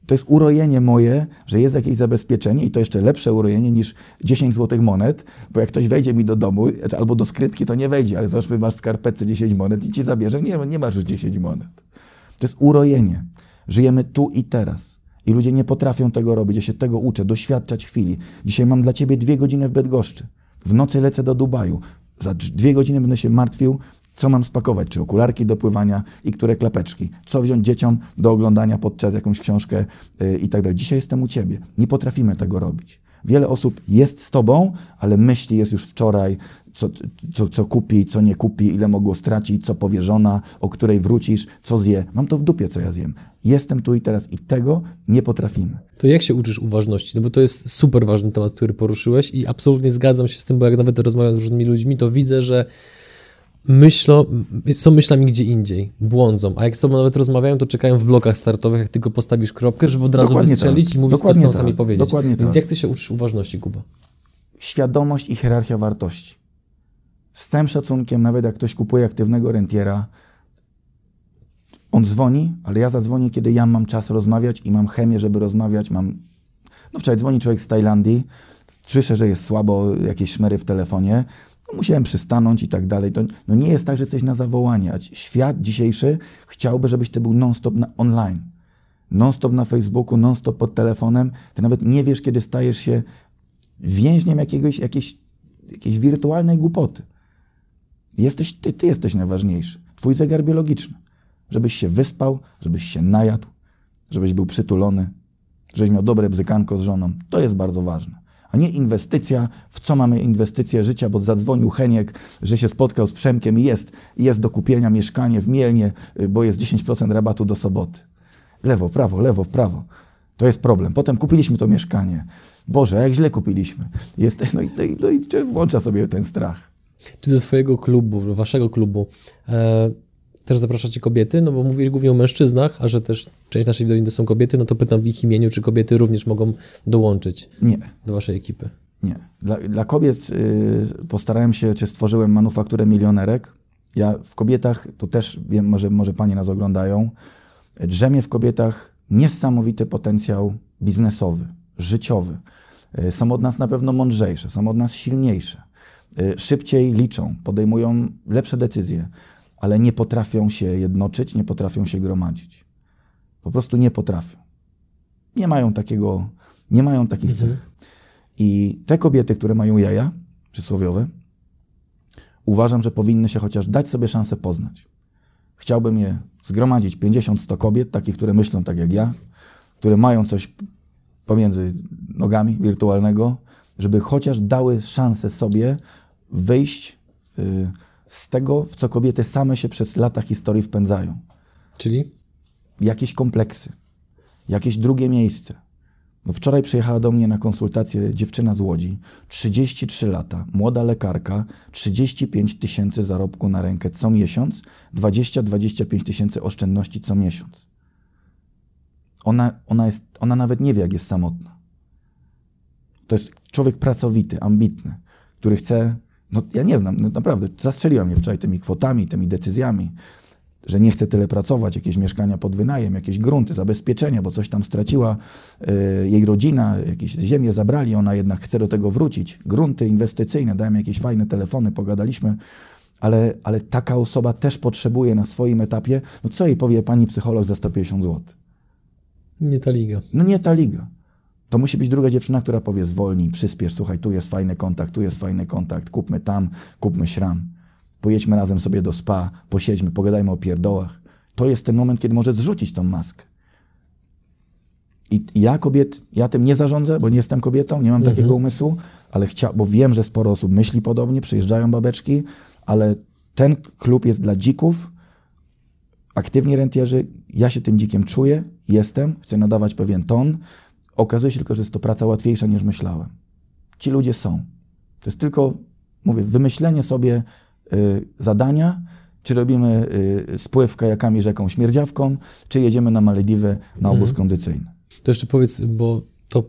to jest urojenie moje, że jest jakieś zabezpieczenie i to jeszcze lepsze urojenie niż 10 złotych monet, bo jak ktoś wejdzie mi do domu albo do skrytki, to nie wejdzie, ale załóżmy masz w skarpetce 10 monet i ci zabierze, nie, nie masz już 10 monet. To jest urojenie. Żyjemy tu i teraz. I ludzie nie potrafią tego robić. Ja się tego uczę, doświadczać chwili. Dzisiaj mam dla ciebie dwie godziny w Bydgoszczy. W nocy lecę do Dubaju. Za dwie godziny będę się martwił, co mam spakować, czy okularki do pływania i które klapeczki, co wziąć dzieciom do oglądania podczas jakąś książkę yy, i tak dalej. Dzisiaj jestem u ciebie. Nie potrafimy tego robić. Wiele osób jest z tobą, ale myśli jest już wczoraj, co, co, co kupi, co nie kupi, ile mogło stracić, co powie żona, o której wrócisz, co zje. Mam to w dupie, co ja zjem. Jestem tu i teraz i tego nie potrafimy. To jak się uczysz uważności? No bo to jest super ważny temat, który poruszyłeś i absolutnie zgadzam się z tym, bo jak nawet rozmawiam z różnymi ludźmi, to widzę, że myślą, są myślami gdzie indziej, błądzą, a jak z tobą nawet rozmawiają, to czekają w blokach startowych, jak tylko postawisz kropkę, żeby od razu Dokładnie wystrzelić tak. i mówić, Dokładnie co chcą tak. sami powiedzieć. Dokładnie Więc tak. jak ty się uczysz uważności, Kuba? Świadomość i hierarchia wartości. Z całym szacunkiem, nawet jak ktoś kupuje aktywnego rentiera, on dzwoni, ale ja zadzwonię, kiedy ja mam czas rozmawiać i mam chemię, żeby rozmawiać, mam... No wczoraj dzwoni człowiek z Tajlandii, słyszę, że jest słabo, jakieś szmery w telefonie, no, musiałem przystanąć i tak dalej. To no nie jest tak, że jesteś na zawołanie. Świat dzisiejszy chciałby, żebyś ty był non-stop online. Non-stop na Facebooku, non-stop pod telefonem. Ty nawet nie wiesz, kiedy stajesz się więźniem jakiegoś, jakiejś, jakiejś wirtualnej głupoty. Jesteś, ty, ty jesteś najważniejszy. Twój zegar biologiczny. Żebyś się wyspał, żebyś się najadł, żebyś był przytulony, żebyś miał dobre bzykanko z żoną. To jest bardzo ważne a nie inwestycja, w co mamy inwestycję życia, bo zadzwonił Heniek, że się spotkał z Przemkiem i jest, jest do kupienia mieszkanie w Mielnie, y, bo jest 10% rabatu do soboty. Lewo, prawo, lewo, prawo. To jest problem. Potem kupiliśmy to mieszkanie. Boże, jak źle kupiliśmy. Jest, no, i, no, i, no i włącza sobie ten strach. Czy do twojego klubu, waszego klubu, e, też zapraszacie kobiety? No bo mówisz głównie o mężczyznach, a że też część naszej widowni to są kobiety, no to pytam w ich imieniu, czy kobiety również mogą dołączyć nie. do waszej ekipy? Nie. Dla, dla kobiet y, postarałem się, czy stworzyłem manufakturę milionerek. Ja w kobietach, tu też wiem, może, może panie nas oglądają, drzemie w kobietach niesamowity potencjał biznesowy, życiowy. Y, są od nas na pewno mądrzejsze, są od nas silniejsze, y, szybciej liczą, podejmują lepsze decyzje ale nie potrafią się jednoczyć, nie potrafią się gromadzić. Po prostu nie potrafią. Nie mają takiego, nie mają takich mhm. cech. I te kobiety, które mają jaja przysłowiowe, uważam, że powinny się chociaż dać sobie szansę poznać. Chciałbym je zgromadzić 50-100 kobiet, takich, które myślą tak jak ja, które mają coś pomiędzy nogami wirtualnego, żeby chociaż dały szansę sobie wyjść y, z tego, w co kobiety same się przez lata historii wpędzają. Czyli? Jakieś kompleksy, jakieś drugie miejsce. No wczoraj przyjechała do mnie na konsultację dziewczyna z Łodzi, 33 lata, młoda lekarka, 35 tysięcy zarobku na rękę co miesiąc, 20-25 tysięcy oszczędności co miesiąc. Ona, ona, jest, ona nawet nie wie, jak jest samotna. To jest człowiek pracowity, ambitny, który chce. No, ja nie znam, no, naprawdę, zastrzeliła mnie wczoraj tymi kwotami, tymi decyzjami, że nie chce tyle pracować, jakieś mieszkania pod wynajem, jakieś grunty, zabezpieczenia, bo coś tam straciła y, jej rodzina, jakieś ziemię zabrali, ona jednak chce do tego wrócić. Grunty inwestycyjne, dałem jakieś fajne telefony, pogadaliśmy, ale, ale taka osoba też potrzebuje na swoim etapie, no co jej powie pani psycholog za 150 zł? Nie ta liga. No nie ta liga. To musi być druga dziewczyna, która powie zwolnij, przyspiesz, słuchaj, tu jest fajny kontakt, tu jest fajny kontakt, kupmy tam, kupmy śram. Pojedźmy razem sobie do spa, posiedźmy, pogadajmy o pierdołach. To jest ten moment, kiedy może zrzucić tą maskę. I ja kobiet, ja tym nie zarządzę, bo nie jestem kobietą, nie mam mhm. takiego umysłu, ale chcia, bo wiem, że sporo osób myśli podobnie, przyjeżdżają babeczki, ale ten klub jest dla dzików, aktywni rentierzy, ja się tym dzikiem czuję, jestem, chcę nadawać pewien ton. Okazuje się tylko, że jest to praca łatwiejsza niż myślałem. Ci ludzie są. To jest tylko, mówię, wymyślenie sobie y, zadania, czy robimy y, spływ kajakami rzeką śmierdziawką, czy jedziemy na Malediwy na obóz mhm. kondycyjny. To jeszcze powiedz, bo to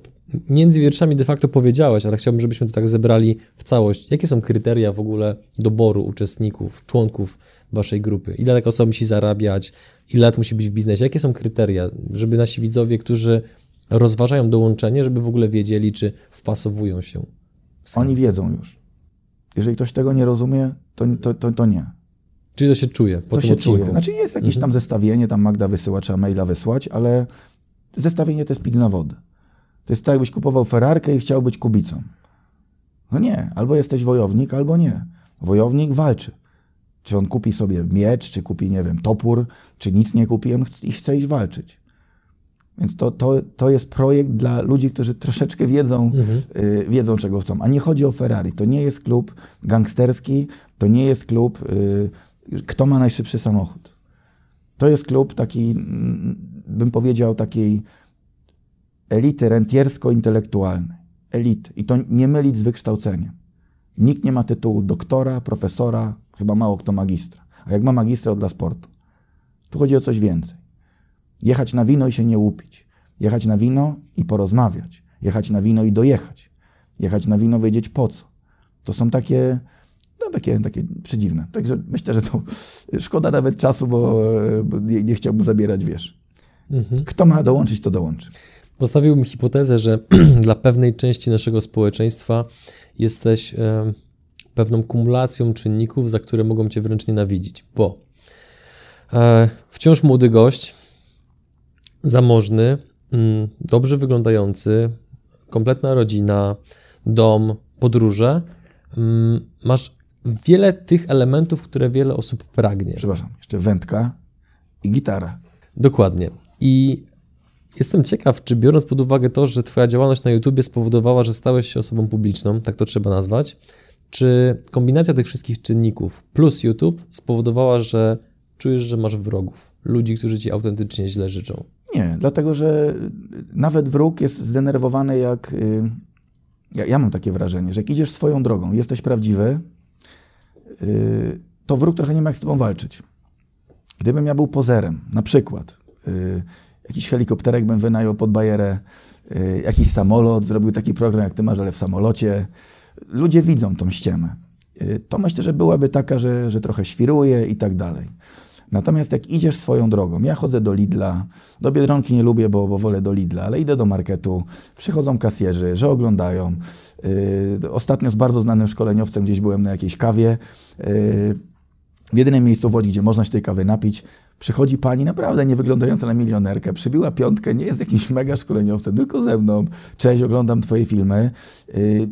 między wierszami de facto powiedziałeś, ale chciałbym, żebyśmy to tak zebrali w całość. Jakie są kryteria w ogóle doboru uczestników, członków waszej grupy? Ile taka osoba musi zarabiać? Ile lat musi być w biznesie? Jakie są kryteria, żeby nasi widzowie, którzy rozważają dołączenie, żeby w ogóle wiedzieli, czy wpasowują się? Oni wiedzą już. Jeżeli ktoś tego nie rozumie, to, to, to, to nie. Czyli to się czuje po to się odcinku. czuje. Znaczy jest jakieś mhm. tam zestawienie, tam Magda wysyła, trzeba maila wysłać, ale zestawienie to jest pić na wodę. To jest tak, jakbyś kupował Ferrarkę i chciał być kubicą. No nie, albo jesteś wojownik, albo nie. Wojownik walczy. Czy on kupi sobie miecz, czy kupi, nie wiem, topór, czy nic nie kupi on ch i chce iść walczyć. Więc to, to, to jest projekt dla ludzi, którzy troszeczkę wiedzą, mhm. y, wiedzą, czego chcą. A nie chodzi o Ferrari. To nie jest klub gangsterski, to nie jest klub, y, kto ma najszybszy samochód. To jest klub taki, mm, bym powiedział, takiej elity rentiersko-intelektualnej. Elity. I to nie mylić z wykształceniem. Nikt nie ma tytułu doktora, profesora, chyba mało kto magistra. A jak ma magistra, to dla sportu. Tu chodzi o coś więcej. Jechać na wino i się nie łupić. Jechać na wino i porozmawiać. Jechać na wino i dojechać. Jechać na wino, wiedzieć po co. To są takie, no takie, takie przedziwne. Także myślę, że to szkoda nawet czasu, bo, bo nie, nie chciałbym zabierać, wiesz. Mhm. Kto ma dołączyć, to dołączy. Postawiłbym hipotezę, że dla pewnej części naszego społeczeństwa jesteś e, pewną kumulacją czynników, za które mogą cię wręcz nienawidzić, bo e, wciąż młody gość, zamożny, mm, dobrze wyglądający, kompletna rodzina, dom, podróże, mm, masz wiele tych elementów, które wiele osób pragnie. Przepraszam, jeszcze wędka i gitara. Dokładnie. I Jestem ciekaw, czy biorąc pod uwagę to, że Twoja działalność na YouTube spowodowała, że stałeś się osobą publiczną, tak to trzeba nazwać, czy kombinacja tych wszystkich czynników plus YouTube spowodowała, że czujesz, że masz wrogów, ludzi, którzy ci autentycznie źle życzą? Nie, dlatego że nawet wróg jest zdenerwowany, jak. Y, ja, ja mam takie wrażenie, że jak idziesz swoją drogą, jesteś prawdziwy, y, to wróg trochę nie ma jak z tobą walczyć. Gdybym ja był pozerem, na przykład, y, jakiś helikopterek bym wynajął pod bajerę, y, jakiś samolot, zrobił taki program jak ty masz, ale w samolocie. Ludzie widzą tą ściemę. Y, to myślę, że byłaby taka, że, że trochę świruje i tak dalej. Natomiast jak idziesz swoją drogą, ja chodzę do Lidla, do Biedronki nie lubię, bo, bo wolę do Lidla, ale idę do marketu, przychodzą kasjerzy, że oglądają. Yy, ostatnio z bardzo znanym szkoleniowcem gdzieś byłem na jakiejś kawie. Yy, w jedynym miejscu w Łodzi, gdzie można się tej kawy napić, Przychodzi pani naprawdę nie wyglądająca na milionerkę, przybiła piątkę, nie jest jakimś mega szkoleniowcem, tylko ze mną. Cześć, oglądam twoje filmy. Y,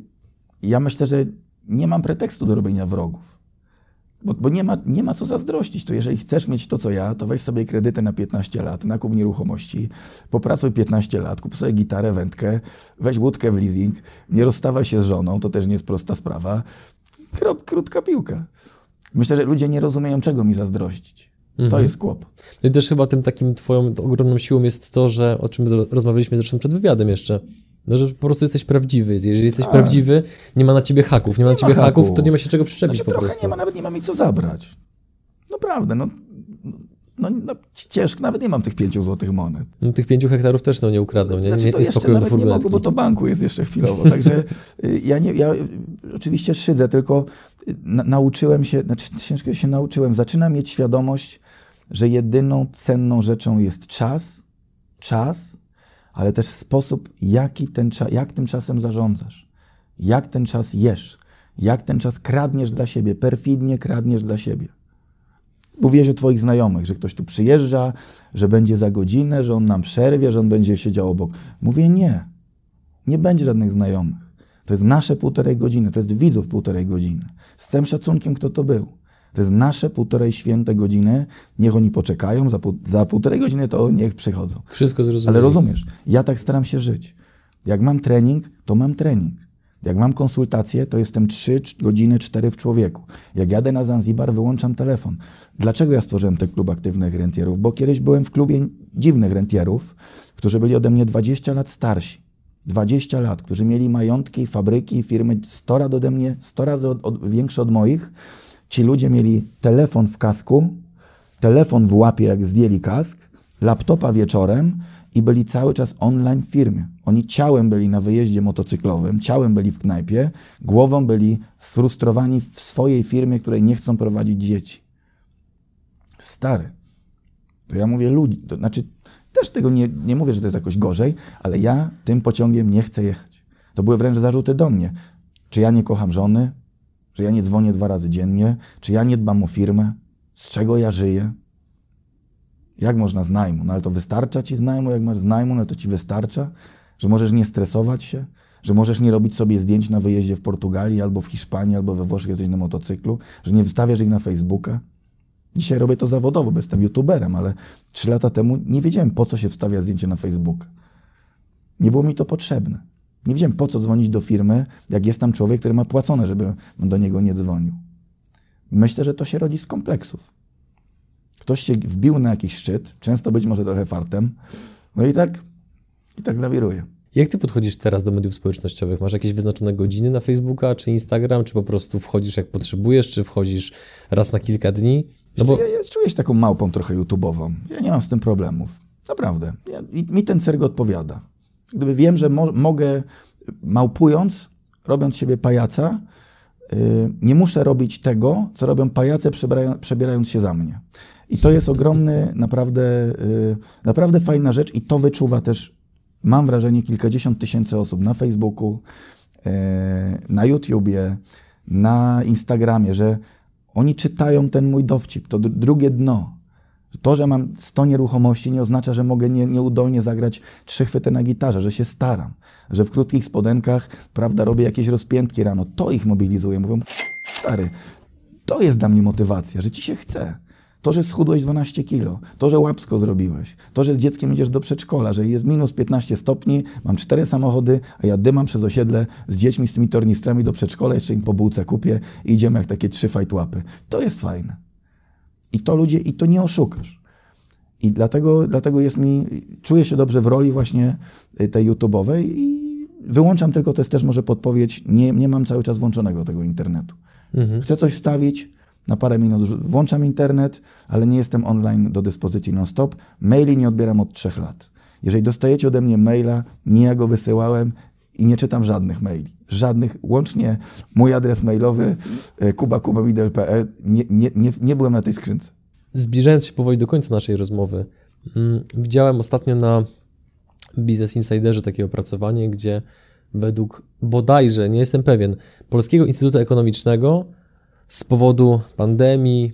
ja myślę, że nie mam pretekstu do robienia wrogów. Bo, bo, nie, ma, nie ma co zazdrościć. To jeżeli chcesz mieć to, co ja, to weź sobie kredyty na 15 lat, nakup nieruchomości, popracuj 15 lat, kup sobie gitarę, wędkę, weź łódkę w leasing, nie rozstawaj się z żoną, to też nie jest prosta sprawa krótka piłka. Myślę, że ludzie nie rozumieją, czego mi zazdrościć. To Mhm. jest kłopot. No i też chyba tym takim twoją ogromną siłą jest to, że o czym rozmawialiśmy zresztą przed wywiadem jeszcze, no, że po prostu jesteś prawdziwy. Jeżeli jesteś Tak. prawdziwy, nie ma na ciebie haków. Nie ma na Nie ma ciebie haków, haków. to nie ma się czego przyczepić Znaczy, po trochę prostu. nie ma, nawet nie ma mi co zabrać. Naprawdę, no, no, no ciężko, nawet nie mam tych pięciu złotych monet. No, tych pięciu hektarów też no, nie ukradną, nie, Znaczy, to nie jeszcze nawet nie mogę, bo to banku jest jeszcze chwilowo. Także y, ja, nie, ja y, oczywiście szydzę, tylko y, na, nauczyłem się, znaczy ciężko się nauczyłem, zaczynam mieć świadomość, że jedyną cenną rzeczą jest czas, czas, ale też sposób, jaki ten jak tym czasem zarządzasz, jak ten czas jesz, jak ten czas kradniesz dla siebie, perfidnie kradniesz dla siebie. Mówiłeś o twoich znajomych, że ktoś tu przyjeżdża, że będzie za godzinę, że on nam przerwie, że on będzie siedział obok. Mówię nie. Nie będzie żadnych znajomych. To jest nasze półtorej godziny, to jest widzów półtorej godziny. Z całym szacunkiem, kto to był. To jest nasze półtorej święte godziny. Niech oni poczekają, za, pół, za półtorej godziny to niech przychodzą. Wszystko zrozumieli. Ale rozumiesz, ja tak staram się żyć. Jak mam trening, to mam trening. Jak mam konsultację, to jestem 3 godziny, 4 w człowieku. Jak jadę na Zanzibar, wyłączam telefon. Dlaczego ja stworzyłem ten klub aktywnych rentierów? Bo kiedyś byłem w klubie dziwnych rentierów, którzy byli ode mnie 20 lat starsi. 20 lat, którzy mieli majątki, fabryki, firmy 100 razy ode mnie, 100 razy od, od, większe od moich. Ci ludzie mieli telefon w kasku, telefon w łapie, jak zdjęli kask, laptopa wieczorem i byli cały czas online w firmie. Oni ciałem byli na wyjeździe motocyklowym, ciałem byli w knajpie, głową byli sfrustrowani w swojej firmie, której nie chcą prowadzić dzieci. Stary. To ja mówię ludzi, to znaczy też tego nie, nie mówię, że to jest jakoś gorzej, ale ja tym pociągiem nie chcę jechać. To były wręcz zarzuty do mnie. Czy ja nie kocham żony? Że ja nie dzwonię dwa razy dziennie? Czy ja nie dbam o firmę? Z czego ja żyję? Jak można z najmu? No ale to wystarcza ci z najmu? Jak masz z najmu, no to ci wystarcza? Że możesz nie stresować się? Że możesz nie robić sobie zdjęć na wyjeździe w Portugalii, albo w Hiszpanii, albo we Włoszech jesteś na motocyklu? Że nie wstawiasz ich na Facebooka? Dzisiaj robię to zawodowo, bo jestem youtuberem, ale trzy lata temu nie wiedziałem, po co się wstawia zdjęcie na Facebook. Nie było mi to potrzebne. Nie wiedziałem, po co dzwonić do firmy, jak jest tam człowiek, który ma płacone, żeby do niego nie dzwonił. Myślę, że to się rodzi z kompleksów. Ktoś się wbił na jakiś szczyt, często być może trochę fartem, no i tak, i tak lawiruje. Jak ty podchodzisz teraz do mediów społecznościowych? Masz jakieś wyznaczone godziny na Facebooka, czy Instagram, czy po prostu wchodzisz jak potrzebujesz, czy wchodzisz raz na kilka dni? No bo... ja, ja czuję się taką małpą trochę YouTube'ową. Ja nie mam z tym problemów. Naprawdę. Ja, mi ten cyrk odpowiada. Gdyby wiem, że mo mogę, małpując, robiąc siebie pajaca, yy, nie muszę robić tego, co robią pajace, przebierając się za mnie. I to jest ogromny, naprawdę, yy, naprawdę fajna rzecz i to wyczuwa też, mam wrażenie, kilkadziesiąt tysięcy osób na Facebooku, yy, na YouTubie, na Instagramie, że oni czytają ten mój dowcip, to drugie dno. To, że mam 100 nieruchomości nie oznacza, że mogę nie, nieudolnie zagrać trzy chwyty na gitarze, że się staram, że w krótkich spodenkach, prawda, robię jakieś rozpiętki rano. To ich mobilizuje. Mówią, stary, to jest dla mnie motywacja, że ci się chce. To, że schudłeś 12 kilo, to, że łapsko zrobiłeś, to, że z dzieckiem idziesz do przedszkola, że jest minus 15 stopni, mam cztery samochody, a ja dymam przez osiedle z dziećmi, z tymi tornistrami do przedszkola, jeszcze im po bułce kupię i idziemy jak takie trzy fajtłapy. To jest fajne. I to ludzie, i to nie oszukasz. I dlatego, dlatego jest mi, czuję się dobrze w roli właśnie tej YouTube'owej i wyłączam tylko, to jest też może podpowiedź, nie, nie mam cały czas włączonego tego internetu. Mhm. Chcę coś wstawić, na parę minut włączam internet, ale nie jestem online do dyspozycji non-stop. Maili nie odbieram od trzech lat. Jeżeli dostajecie ode mnie maila, nie ja go wysyłałem i nie czytam żadnych maili. Żadnych, łącznie mój adres mailowy kubakubamidel.pl, nie, nie, nie, nie byłem na tej skrzynce. Zbliżając się powoli do końca naszej rozmowy, widziałem ostatnio na Business Insiderze takie opracowanie, gdzie według bodajże, nie jestem pewien, Polskiego Instytutu Ekonomicznego z powodu pandemii,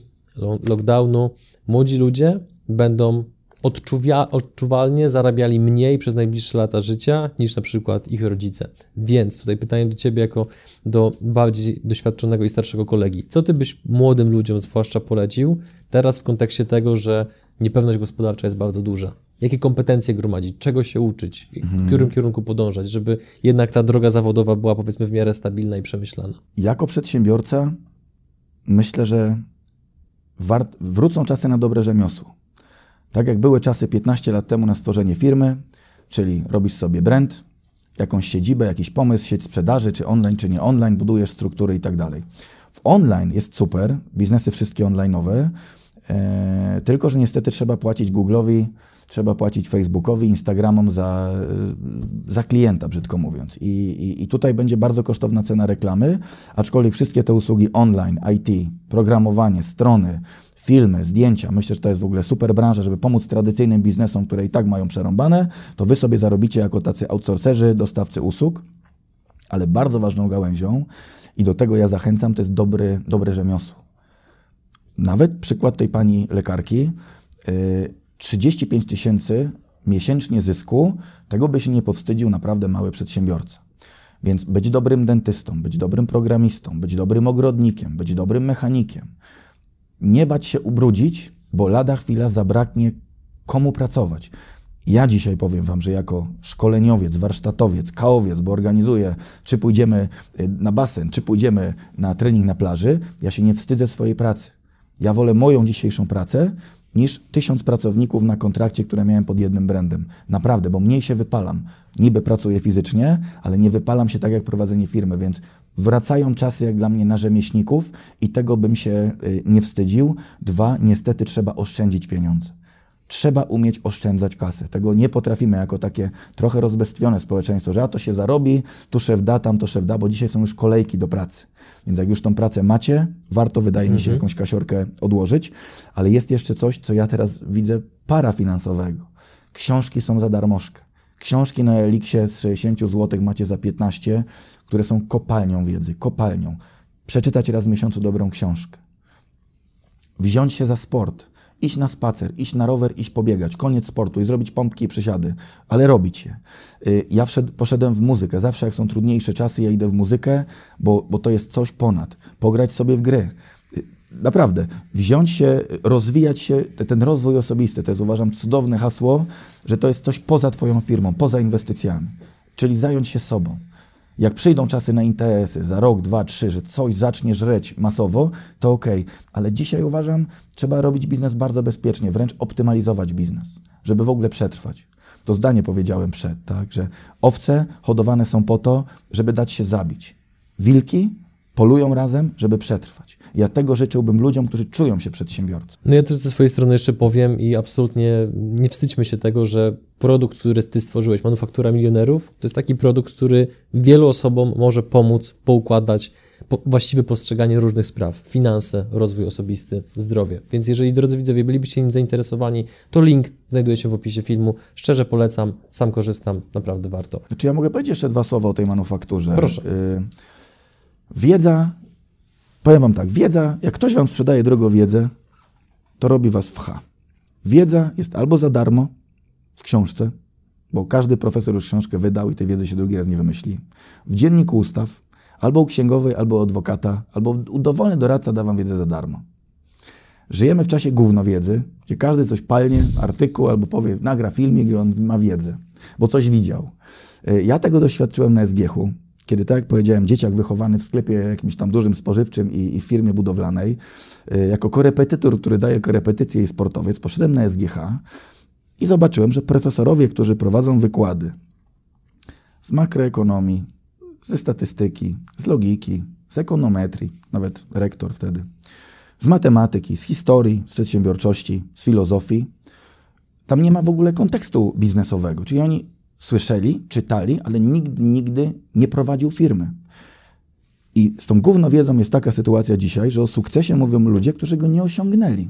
lockdownu, młodzi ludzie będą odczuwia, odczuwalnie zarabiali mniej przez najbliższe lata życia niż na przykład ich rodzice. Więc tutaj pytanie do Ciebie jako do bardziej doświadczonego i starszego kolegi. Co Ty byś młodym ludziom zwłaszcza polecił teraz w kontekście tego, że niepewność gospodarcza jest bardzo duża? Jakie kompetencje gromadzić, czego się uczyć, w mhm. którym kierunku podążać, żeby jednak ta droga zawodowa była powiedzmy w miarę stabilna i przemyślana? Jako przedsiębiorca myślę, że wrócą czasy na dobre rzemiosło. Tak jak były czasy 15 lat temu na stworzenie firmy, czyli robisz sobie brand, jakąś siedzibę, jakiś pomysł, sieć sprzedaży, czy online, czy nie online, budujesz struktury i tak dalej. W online jest super, biznesy wszystkie online'owe, e, tylko że niestety trzeba płacić Google'owi, trzeba płacić Facebookowi, Instagramom za, za klienta, brzydko mówiąc. I, i, I tutaj będzie bardzo kosztowna cena reklamy, aczkolwiek wszystkie te usługi online, IT, programowanie, strony, filmy, zdjęcia, myślę, że to jest w ogóle super branża, żeby pomóc tradycyjnym biznesom, które i tak mają przerąbane, to wy sobie zarobicie jako tacy outsourcerzy, dostawcy usług, ale bardzo ważną gałęzią i do tego ja zachęcam, to jest dobry, dobre rzemiosło. Nawet przykład tej pani lekarki, 35 y, tysięcy miesięcznie zysku, tego by się nie powstydził naprawdę mały przedsiębiorca. Więc być dobrym dentystą, być dobrym programistą, być dobrym ogrodnikiem, być dobrym mechanikiem, nie bać się ubrudzić, bo lada chwila zabraknie komu pracować. Ja dzisiaj powiem Wam, że jako szkoleniowiec, warsztatowiec, kaowiec, bo organizuję, czy pójdziemy y, na basen, czy pójdziemy na trening na plaży, ja się nie wstydzę swojej pracy. Ja wolę moją dzisiejszą pracę niż tysiąc pracowników na kontrakcie, które miałem pod jednym brandem. Naprawdę, bo mniej się wypalam. Niby pracuję fizycznie, ale nie wypalam się tak jak prowadzenie firmy, więc wracają czasy jak dla mnie na rzemieślników i tego bym się y, nie wstydził. Dwa, niestety trzeba oszczędzić pieniądze. Trzeba umieć oszczędzać kasę. Tego nie potrafimy jako takie trochę rozbestwione społeczeństwo, że a to się zarobi, tu szef da, tam to szef da, bo dzisiaj są już kolejki do pracy. Więc jak już tą pracę macie, warto, wydaje mhm. mi się, mhm. jakąś kasiorkę odłożyć. Ale jest jeszcze coś, co ja teraz widzę parafinansowego. Książki są za darmożkę. Książki na Eliksie z 60 zł macie za 15, które są kopalnią wiedzy, kopalnią. Przeczytać raz w miesiącu dobrą książkę. Wziąć się za sport iść na spacer, iść na rower, iść pobiegać, koniec sportu i zrobić pompki i przysiady, ale robić je. Y, ja poszedłem w muzykę. Zawsze jak są trudniejsze czasy, ja idę w muzykę, bo, bo to jest coś ponad. Pograć sobie w gry. Naprawdę, wziąć się, rozwijać się, ten rozwój osobisty, to jest uważam cudowne hasło, że to jest coś poza Twoją firmą, poza inwestycjami. Czyli zająć się sobą. Jak przyjdą czasy na interesy za rok, dwa, trzy, że coś zacznie żreć masowo, to ok, ale dzisiaj uważam, trzeba robić biznes bardzo bezpiecznie, wręcz optymalizować biznes, żeby w ogóle przetrwać. To zdanie powiedziałem przed, tak, że owce hodowane są po to, żeby dać się zabić. Wilki polują razem, żeby przetrwać. Ja tego życzyłbym ludziom, którzy czują się przedsiębiorcą. No ja też ze swojej strony jeszcze powiem i absolutnie nie wstydźmy się tego, że produkt, który ty stworzyłeś, Manufaktura Milionerów, to jest taki produkt, który wielu osobom może pomóc poukładać po, właściwe postrzeganie różnych spraw, finanse, rozwój osobisty, zdrowie. Więc jeżeli, drodzy widzowie, bylibyście nim zainteresowani, to link znajduje się w opisie filmu. Szczerze polecam, sam korzystam, naprawdę warto. Czy ja mogę powiedzieć jeszcze dwa słowa o tej manufakturze? Proszę. Y wiedza Powiem Wam tak, wiedza, jak ktoś Wam sprzedaje drogą wiedzę, to robi Was w H. Wiedza jest albo za darmo w książce, bo każdy profesor już książkę wydał i tej wiedzy się drugi raz nie wymyśli. W dzienniku ustaw, albo u księgowej, albo u adwokata, albo dowolny doradca da Wam wiedzę za darmo. Żyjemy w czasie gówno wiedzy, gdzie każdy coś palnie, artykuł albo powie, nagra filmik i on ma wiedzę, bo coś widział. Y, ja tego doświadczyłem na SGH-u kiedy, tak jak powiedziałem, dzieciak wychowany w sklepie jakimś tam dużym spożywczym i, i firmie budowlanej, y, jako korepetytor, który daje korepetycje i sportowiec, poszedłem na SGH i zobaczyłem, że profesorowie, którzy prowadzą wykłady z makroekonomii, ze statystyki, z logiki, z ekonometrii, nawet rektor wtedy, z matematyki, z historii, z przedsiębiorczości, z filozofii, tam nie ma w ogóle kontekstu biznesowego. Czyli oni Słyszeli, czytali, ale nikt nigdy nie prowadził firmy. I z tą główną wiedzą jest taka sytuacja dzisiaj, że o sukcesie mówią ludzie, którzy go nie osiągnęli.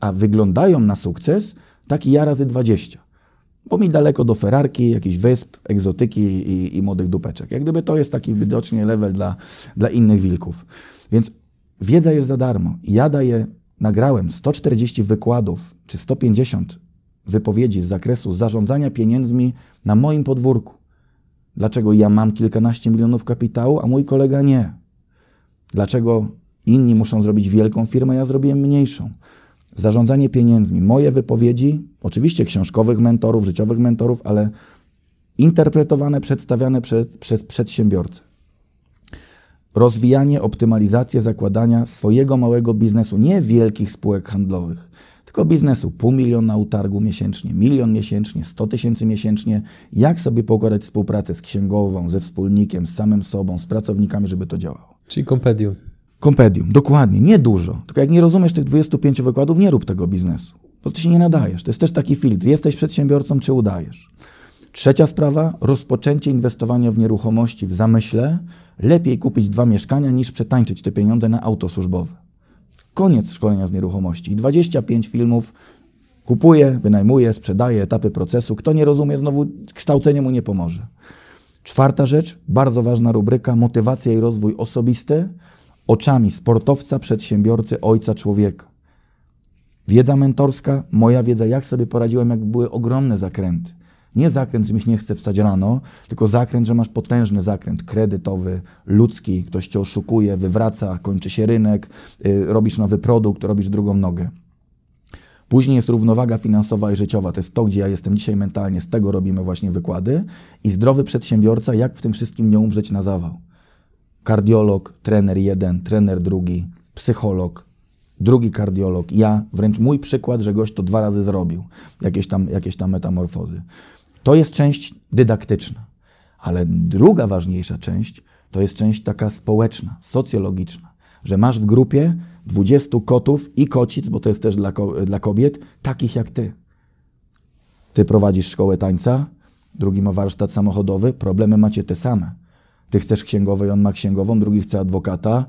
A wyglądają na sukces taki ja razy 20. Bo mi daleko do Ferrarki, jakichś wysp, egzotyki i, i młodych dupeczek. Jak gdyby to jest taki widocznie level dla, dla innych wilków. Więc wiedza jest za darmo. Ja daję, nagrałem 140 wykładów, czy 150 wypowiedzi z zakresu zarządzania pieniędzmi na moim podwórku. Dlaczego ja mam kilkanaście milionów kapitału, a mój kolega nie? Dlaczego inni muszą zrobić wielką firmę, ja zrobiłem mniejszą? Zarządzanie pieniędzmi. Moje wypowiedzi, oczywiście książkowych mentorów, życiowych mentorów, ale interpretowane, przedstawiane przez, przez przedsiębiorcę. Rozwijanie, optymalizację zakładania swojego małego biznesu, nie wielkich spółek handlowych, tylko biznesu pół miliona utargu miesięcznie, milion miesięcznie, 100 tysięcy miesięcznie. Jak sobie pokładać współpracę z księgową, ze wspólnikiem, z samym sobą, z pracownikami, żeby to działało. Czyli kompedium. Kompedium, dokładnie, nie dużo. Tylko jak nie rozumiesz tych 25 wykładów, nie rób tego biznesu. Bo ty się nie nadajesz. To jest też taki filtr. Jesteś przedsiębiorcą, czy udajesz. Trzecia sprawa, rozpoczęcie inwestowania w nieruchomości w zamyśle. Lepiej kupić dwa mieszkania niż przetańczyć te pieniądze na auto służbowe. Koniec szkolenia z nieruchomości. 25 filmów kupuje, wynajmuje, sprzedaje, etapy procesu. Kto nie rozumie, znowu kształcenie mu nie pomoże. Czwarta rzecz, bardzo ważna rubryka, motywacja i rozwój osobisty oczami sportowca, przedsiębiorcy, ojca, człowieka. Wiedza mentorska, moja wiedza, jak sobie poradziłem, jak były ogromne zakręty. Nie zakręt, że mi się nie chce wstać rano, tylko zakręt, że masz potężny zakręt kredytowy, ludzki, ktoś cię oszukuje, wywraca, kończy się rynek, yy, robisz nowy produkt, robisz drugą nogę. Później jest równowaga finansowa i życiowa. To jest to, gdzie ja jestem dzisiaj mentalnie. Z tego robimy właśnie wykłady. I zdrowy przedsiębiorca, jak w tym wszystkim nie umrzeć na zawał. Kardiolog, trener jeden, trener drugi, psycholog, drugi kardiolog, ja, wręcz mój przykład, że gość to dwa razy zrobił, jakieś tam, jakieś tam metamorfozy. To jest część dydaktyczna, ale druga ważniejsza część to jest część taka społeczna, socjologiczna, że masz w grupie 20 kotów i kocic, bo to jest też dla, dla kobiet, takich jak ty. Ty prowadzisz szkołę tańca, drugi ma warsztat samochodowy, problemy macie te same. Ty chcesz księgowej, on ma księgową, drugi chce adwokata,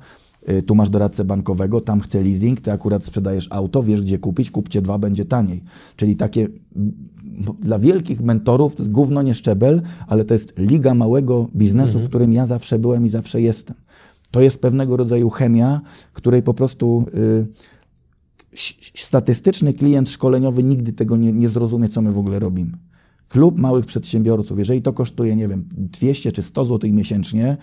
tu masz doradcę bankowego, tam chce leasing, ty akurat sprzedajesz auto, wiesz gdzie kupić, kupcie dwa, będzie taniej. Czyli takie dla wielkich mentorów to jest gówno nie szczebel, ale to jest liga małego biznesu, mhm. w którym ja zawsze byłem i zawsze jestem. To jest pewnego rodzaju chemia, której po prostu y, statystyczny klient szkoleniowy nigdy tego nie, nie zrozumie, co my w ogóle robimy. Klub małych przedsiębiorców, jeżeli to kosztuje, nie wiem, 200 czy 100 zł miesięcznie,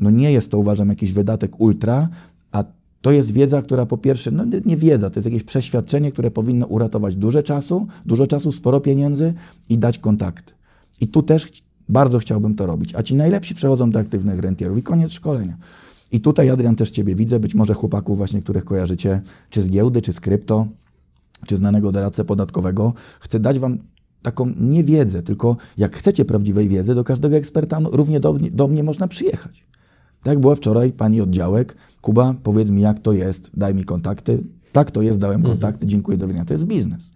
no nie jest to, uważam, jakiś wydatek ultra, a to jest wiedza, która po pierwsze, no nie wiedza, to jest jakieś przeświadczenie, które powinno uratować dużo czasu, dużo czasu, sporo pieniędzy i dać kontakt. I tu też bardzo chciałbym to robić. A ci najlepsi przechodzą do aktywnych rentierów i koniec szkolenia. I tutaj, Adrian, też Ciebie widzę, być może chłopaków właśnie, których kojarzycie, czy z giełdy, czy z krypto, czy znanego doradcę podatkowego. Chcę dać Wam taką nie wiedzę, tylko jak chcecie prawdziwej wiedzy, do każdego eksperta no, równie do, do mnie można przyjechać. Tak była wczoraj pani oddziałek, Kuba, powiedz mi jak to jest, daj mi kontakty. Tak to jest, dałem mhm. kontakty, dziękuję, do widzenia. To jest biznes.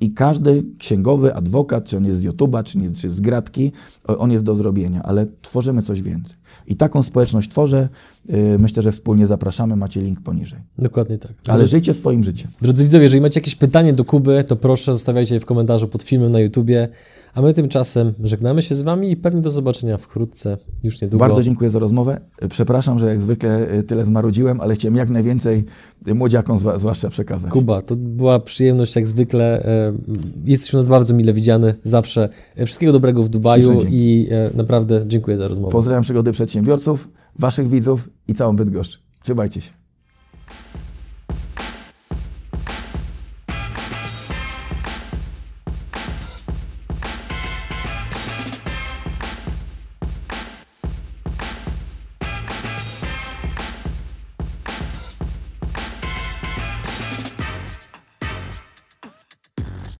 I każdy księgowy, adwokat, czy on jest z YouTube'a, czy, nie, czy z Gratki, on jest do zrobienia, ale tworzymy coś więcej. I taką społeczność tworzę. Yy, myślę, że wspólnie zapraszamy. Macie link poniżej. Dokładnie tak. Ale żyjcie swoim życiem. Drodzy widzowie, jeżeli macie jakieś pytanie do Kuby, to proszę zostawiajcie je w komentarzu pod filmem na YouTubie. A my tymczasem żegnamy się z Wami i pewnie do zobaczenia wkrótce, już niedługo. Bardzo dziękuję za rozmowę. Przepraszam, że jak zwykle y, tyle zmarudziłem, ale chciałem jak najwięcej młodziakom zwłaszcza przekazać. Kuba, to była przyjemność jak zwykle. E, jesteś u nas bardzo mile widziany zawsze. E, wszystkiego dobrego w Dubaju i e, naprawdę dziękuję za rozmowę. Pozdrawiam przygody przedsiębiorców, Waszych widzów i całą Bydgoszcz. Trzymajcie się.